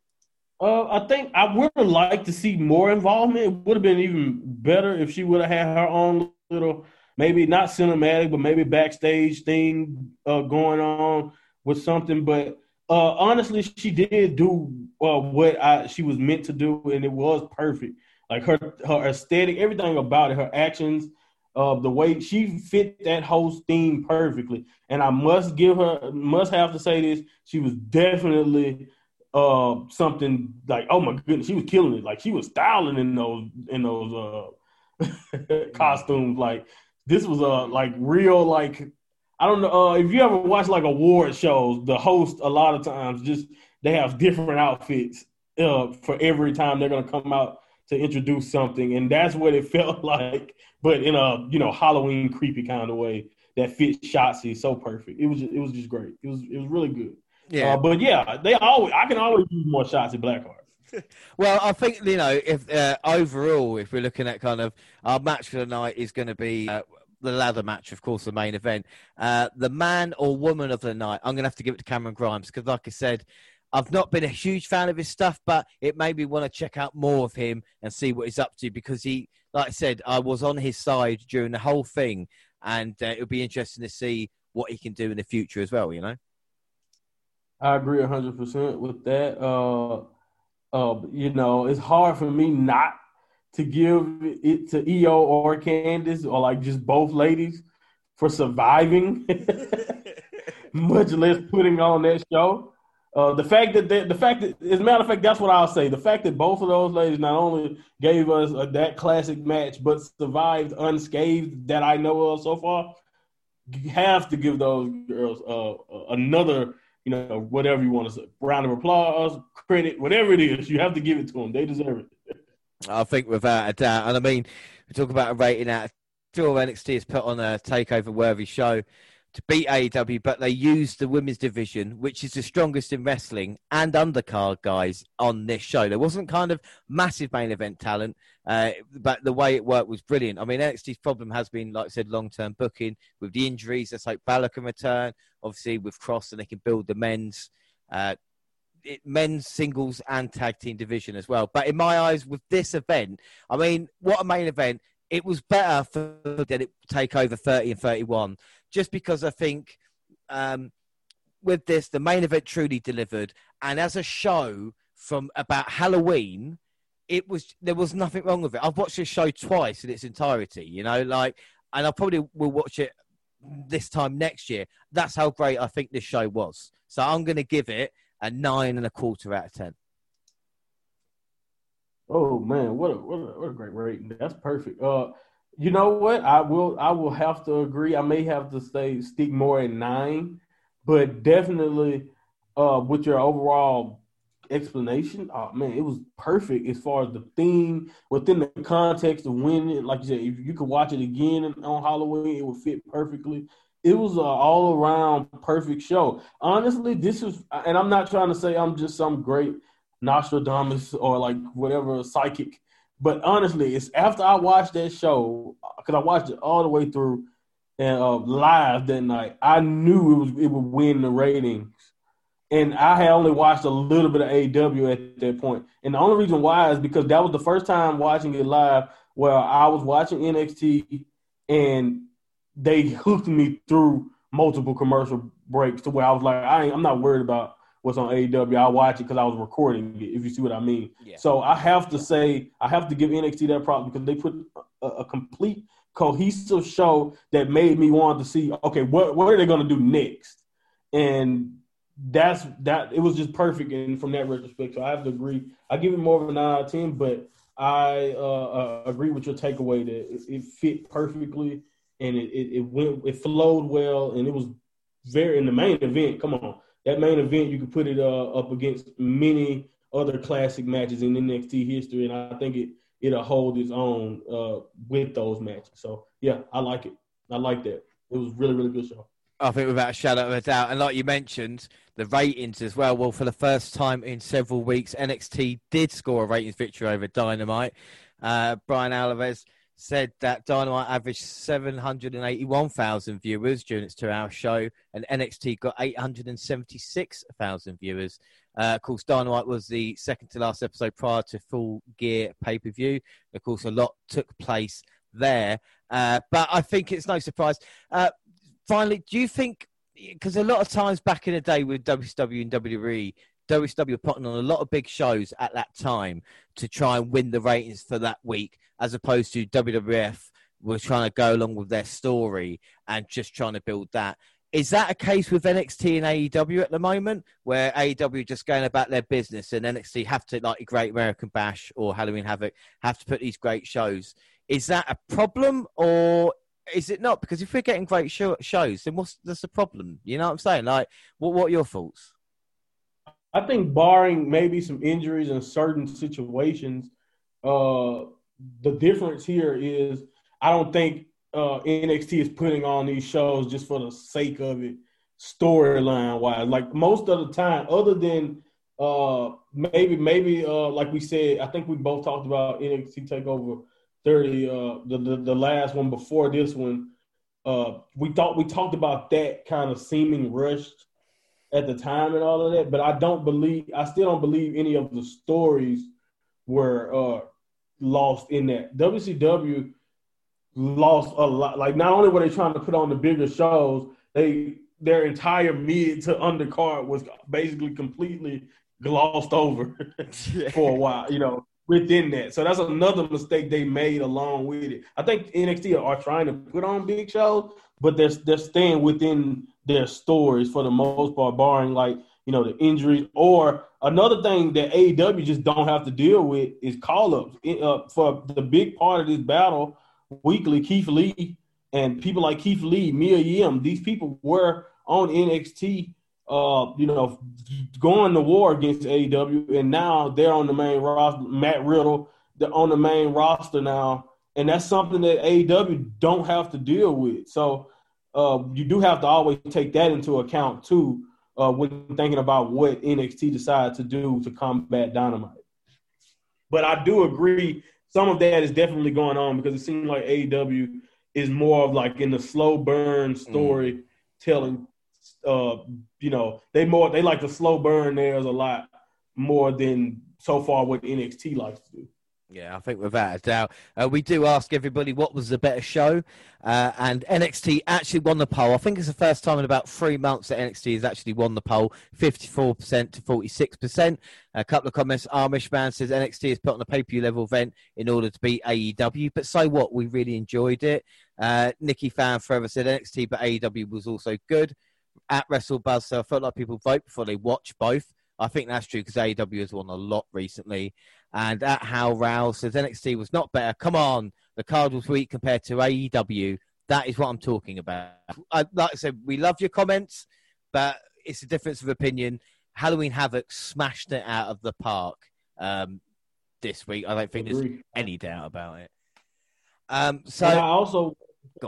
Uh, I think I would have liked to see more involvement. It would have been even better if she would have had her own little, maybe not cinematic, but maybe backstage thing uh, going on with something. But uh, honestly, she did do uh, what I, she was meant to do, and it was perfect. Like her, her aesthetic, everything about it, her actions, uh, the way she fit that whole theme perfectly. And I must give her, must have to say this, she was definitely uh, something like, oh my goodness, she was killing it. Like she was styling in those in those uh, costumes. Like this was a uh, like real like I don't know uh, if you ever watch like award shows. The host a lot of times just they have different outfits uh, for every time they're gonna come out to introduce something, and that's what it felt like, but in a you know Halloween creepy kind of way that fits Shotzi so perfect. It was just, it was just great. It was it was really good. Yeah, uh, but yeah, they always I can always use more Shotzi Blackheart. well, I think you know if uh, overall, if we're looking at kind of our match for the night is going to be uh, the ladder match, of course, the main event. Uh, the man or woman of the night, I'm going to have to give it to Cameron Grimes because, like I said, I've not been a huge fan of his stuff, but it made me want to check out more of him and see what he's up to because he, like I said, I was on his side during the whole thing, and uh, it'll be interesting to see what he can do in the future as well. You know. I agree hundred percent with that. Uh, uh, you know, it's hard for me not to give it to Io or Candice or like just both ladies for surviving, much less putting on that show. Uh, the fact that they, the fact that, as a matter of fact, that's what I'll say. The fact that both of those ladies not only gave us a, that classic match, but survived unscathed that I know of so far, have to give those girls uh, another, you know, whatever you want to say, round of applause, credit, whatever it is. You have to give it to them. They deserve it. I think without a doubt. And I mean, we talk about a rating out. Still, NXT has put on a takeover worthy show to beat AEW, but they used the women's division, which is the strongest in wrestling, and undercard guys on this show. There wasn't kind of massive main event talent, uh, but the way it worked was brilliant. I mean, NXT's problem has been, like I said, long term booking with the injuries. Let's hope Balor can return. Obviously, with Kross, and they can build the men's. Uh, it, men's singles and tag team division as well. But in my eyes, with this event, I mean, what a main event! It was better for that it take over thirty and thirty-one, just because I think um, with this, the main event truly delivered, and as a show from about Halloween, it was there was nothing wrong with it. I've watched this show twice in its entirety, you know, like, and I probably will watch it this time next year. That's how great I think this show was. So I'm going to give it a nine and a quarter out of ten. Oh man, what a, what a, what a great rating! That's perfect. Uh, you know what? I will I will have to agree. I may have to say stick more at nine, but definitely uh, with your overall explanation, oh man, it was perfect as far as the theme within the context of when, like you said, if you could watch it again on Halloween, it would fit perfectly it was an all around perfect show. Honestly, this is, and I'm not trying to say I'm just some great Nostradamus or like whatever psychic, but honestly, it's after I watched that show because I watched it all the way through and uh, live that night. I knew it was it would win the ratings, and I had only watched a little bit of AEW at that point. And the only reason why is because that was the first time watching it live where I was watching NXT and they hooked me through multiple commercial breaks to where I was like, I ain't, I am not worried about what's on AEW. I'll watch it because I was recording it, if you see what I mean. Yeah. So I have to say, I have to give NXT that problem because they put a, a, complete, cohesive show that made me want to see, okay, what, what are they going to do next? And that's that. It was just perfect, and from that retrospect, so I have to agree. I give it more of a nine out of ten, but I uh, uh, agree with your takeaway that it, it fit perfectly and it, it, it went it flowed well and it was very in the main event. Come on, that main event you could put it uh, up against many other classic matches in NXT history, and I think it it'll hold its own uh, with those matches. So yeah, I like it. I like that. It was really really good show. I think without a shadow of a doubt, and like you mentioned, the ratings as well. Well, for the first time in several weeks, NXT did score a ratings victory over Dynamite. Uh, Bryan Alvarez said that Dynamite averaged 781,000 viewers during its two hour show, and NXT got 876,000 viewers. Uh, of course, Dynamite was the second to last episode prior to Full Gear pay per view. Of course, a lot took place there, uh, but I think it's no surprise. Uh, finally, do you think? Because a lot of times back in the day with WCW and WWE, WCW were putting on a lot of big shows at that time to try and win the ratings for that week, as opposed to WWF were trying to go along with their story and just trying to build that. Is that a case with NXT and AEW at the moment, where AEW just going about their business and NXT have to, like Great American Bash or Halloween Havoc, have to put these great shows? Is that a problem or is it not? Because if we're getting great show- shows, then what's, what's the problem? You know what I'm saying? Like, what, what are your thoughts? I think barring maybe some injuries in certain situations, uh, the difference here is I don't think uh, NXT is putting on these shows just for the sake of it. storyline wise. Like most of the time, other than uh maybe maybe uh like we said, I think we both talked about NXT Takeover 30, uh the the, the last one before this one. Uh we thought we talked about that kind of seeming rushed at the time and all of that, but I don't believe I still don't believe any of the stories were uh lost in that. WCW lost a lot. Like not only were they trying to put on the bigger shows, they their entire mid to undercard was basically completely glossed over for a while, you know, within that. So that's another mistake they made along with it. I think NXT are trying to put on big shows, but they're they're staying within their stories for the most part, barring like you know the injuries or another thing that AEW just don't have to deal with is call ups. Uh, for the big part of this battle weekly, Keith Lee and people like Keith Lee, Mia Yim, these people were on NXT, uh, you know, going to war against AEW, and now they're on the main roster. Matt Riddle, they're on the main roster now, and that's something that AEW don't have to deal with. So uh, you do have to always take that into account too uh, when thinking about what NXT decided to do to combat Dynamite. But I do agree, some of that is definitely going on because it seems like AEW is more of like in the slow burn story mm. telling. Uh, you know, they more they like the slow burn theirs a lot more than so far what NXT likes to do. Yeah, I think without a doubt. Uh, we do ask everybody what was the better show, uh, and NXT actually won the poll. I think it's the first time in about three months that NXT has actually won the poll, 54% to 46%. A couple of comments. Amish man says NXT has put on a pay per view level event in order to beat AEW, but so what? We really enjoyed it. Uh, Nikki Fan Forever said NXT, but AEW was also good. At WrestleBuzz, so I felt like people vote before they watch both. I think that's true because AEW has won a lot recently. And at Hal Rouse says NXT was not better. Come on, the card was weak compared to AEW. That is what I'm talking about. I, like I said, we love your comments, but it's a difference of opinion. Halloween Havoc smashed it out of the park um, this week. I don't think Agreed. there's any doubt about it. Um, so and I also uh,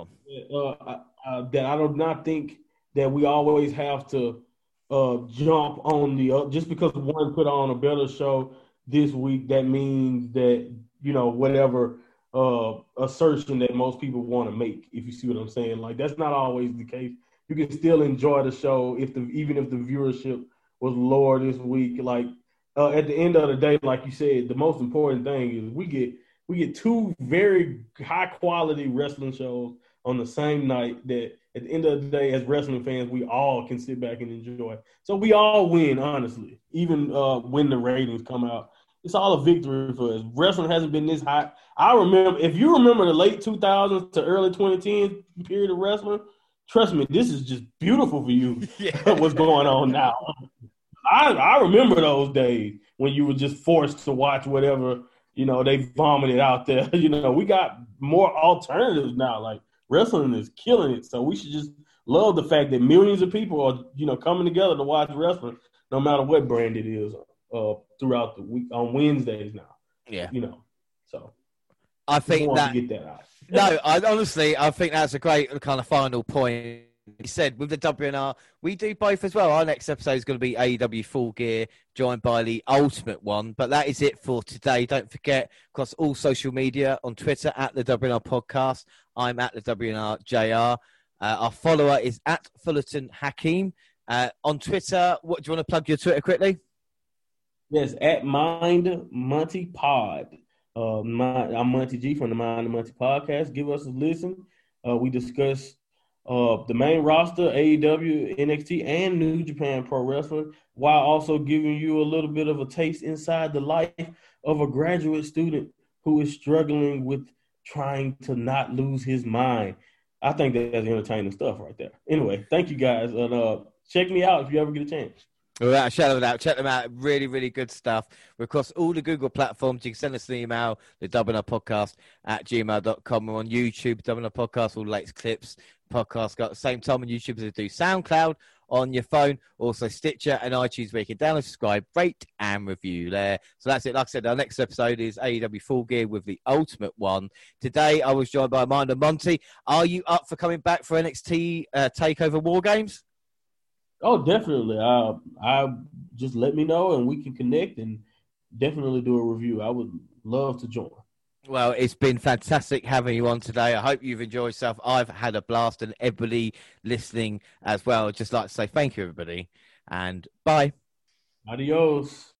uh, that I do not think that we always have to uh, jump on the uh, just because one put on a better show this week. That means that you know whatever uh, assertion that most people want to make. If you see what I'm saying, like that's not always the case. You can still enjoy the show if the even if the viewership was lower this week. Like uh, at the end of the day, like you said, the most important thing is we get we get two very high quality wrestling shows on the same night that at the end of the day, as wrestling fans, we all can sit back and enjoy. So we all win, honestly, even uh, when the ratings come out. It's all a victory for us. Wrestling hasn't been this hot. I remember, if you remember the late 2000s to early 2010s period of wrestling, trust me, this is just beautiful for you. Yeah. what's going on now? I I remember those days when you were just forced to watch whatever you know they vomited out there. you know, we got more alternatives now. Like wrestling is killing it. So we should just love the fact that millions of people are, you know, coming together to watch wrestling, no matter what brand it is, uh, throughout the week on Wednesdays now. Yeah, you know, so I think that, get that out. no, I honestly, I think that's a great kind of final point. He said with the WNR, we do both as well. Our next episode is going to be AEW Full Gear, joined by the Ultimate One. But that is it for today. Don't forget, across all social media on Twitter at the WNR Podcast, I'm at the WNR JR. Uh, our follower is at Fullerton Hakeem. Uh, on Twitter, what do you want to plug your Twitter quickly? Yes, at Mind Monty Pod. Uh, my, I'm Monty G from the Mind Monty Podcast. Give us a listen. Uh, we discuss uh, the main roster, AEW, NXT, and New Japan Pro Wrestling, while also giving you a little bit of a taste inside the life of a graduate student who is struggling with trying to not lose his mind. I think that's entertaining stuff right there. Anyway, thank you guys. And uh, check me out if you ever get a chance. Without a shadow of a doubt, check them out. Really, really good stuff. We're across all the Google platforms. You can send us an email, the Dubbing Up Podcast at gmail.com. We're on YouTube, Dubbing Up Podcast, all the latest clips, podcast got the same time on YouTube as they do SoundCloud on your phone, also Stitcher and iTunes where you can download, subscribe, rate, and review there. So that's it. Like I said, our next episode is AEW Full Gear with the Ultimate One. Today I was joined by Amanda Monty. Are you up for coming back for NXT uh, Takeover War Games? Oh, definitely. I I just let me know and we can connect and definitely do a review. I would love to join. Well, it's been fantastic having you on today. I hope you've enjoyed yourself. I've had a blast, and everybody listening as well. I'd just like to say thank you, everybody, and bye. Adios.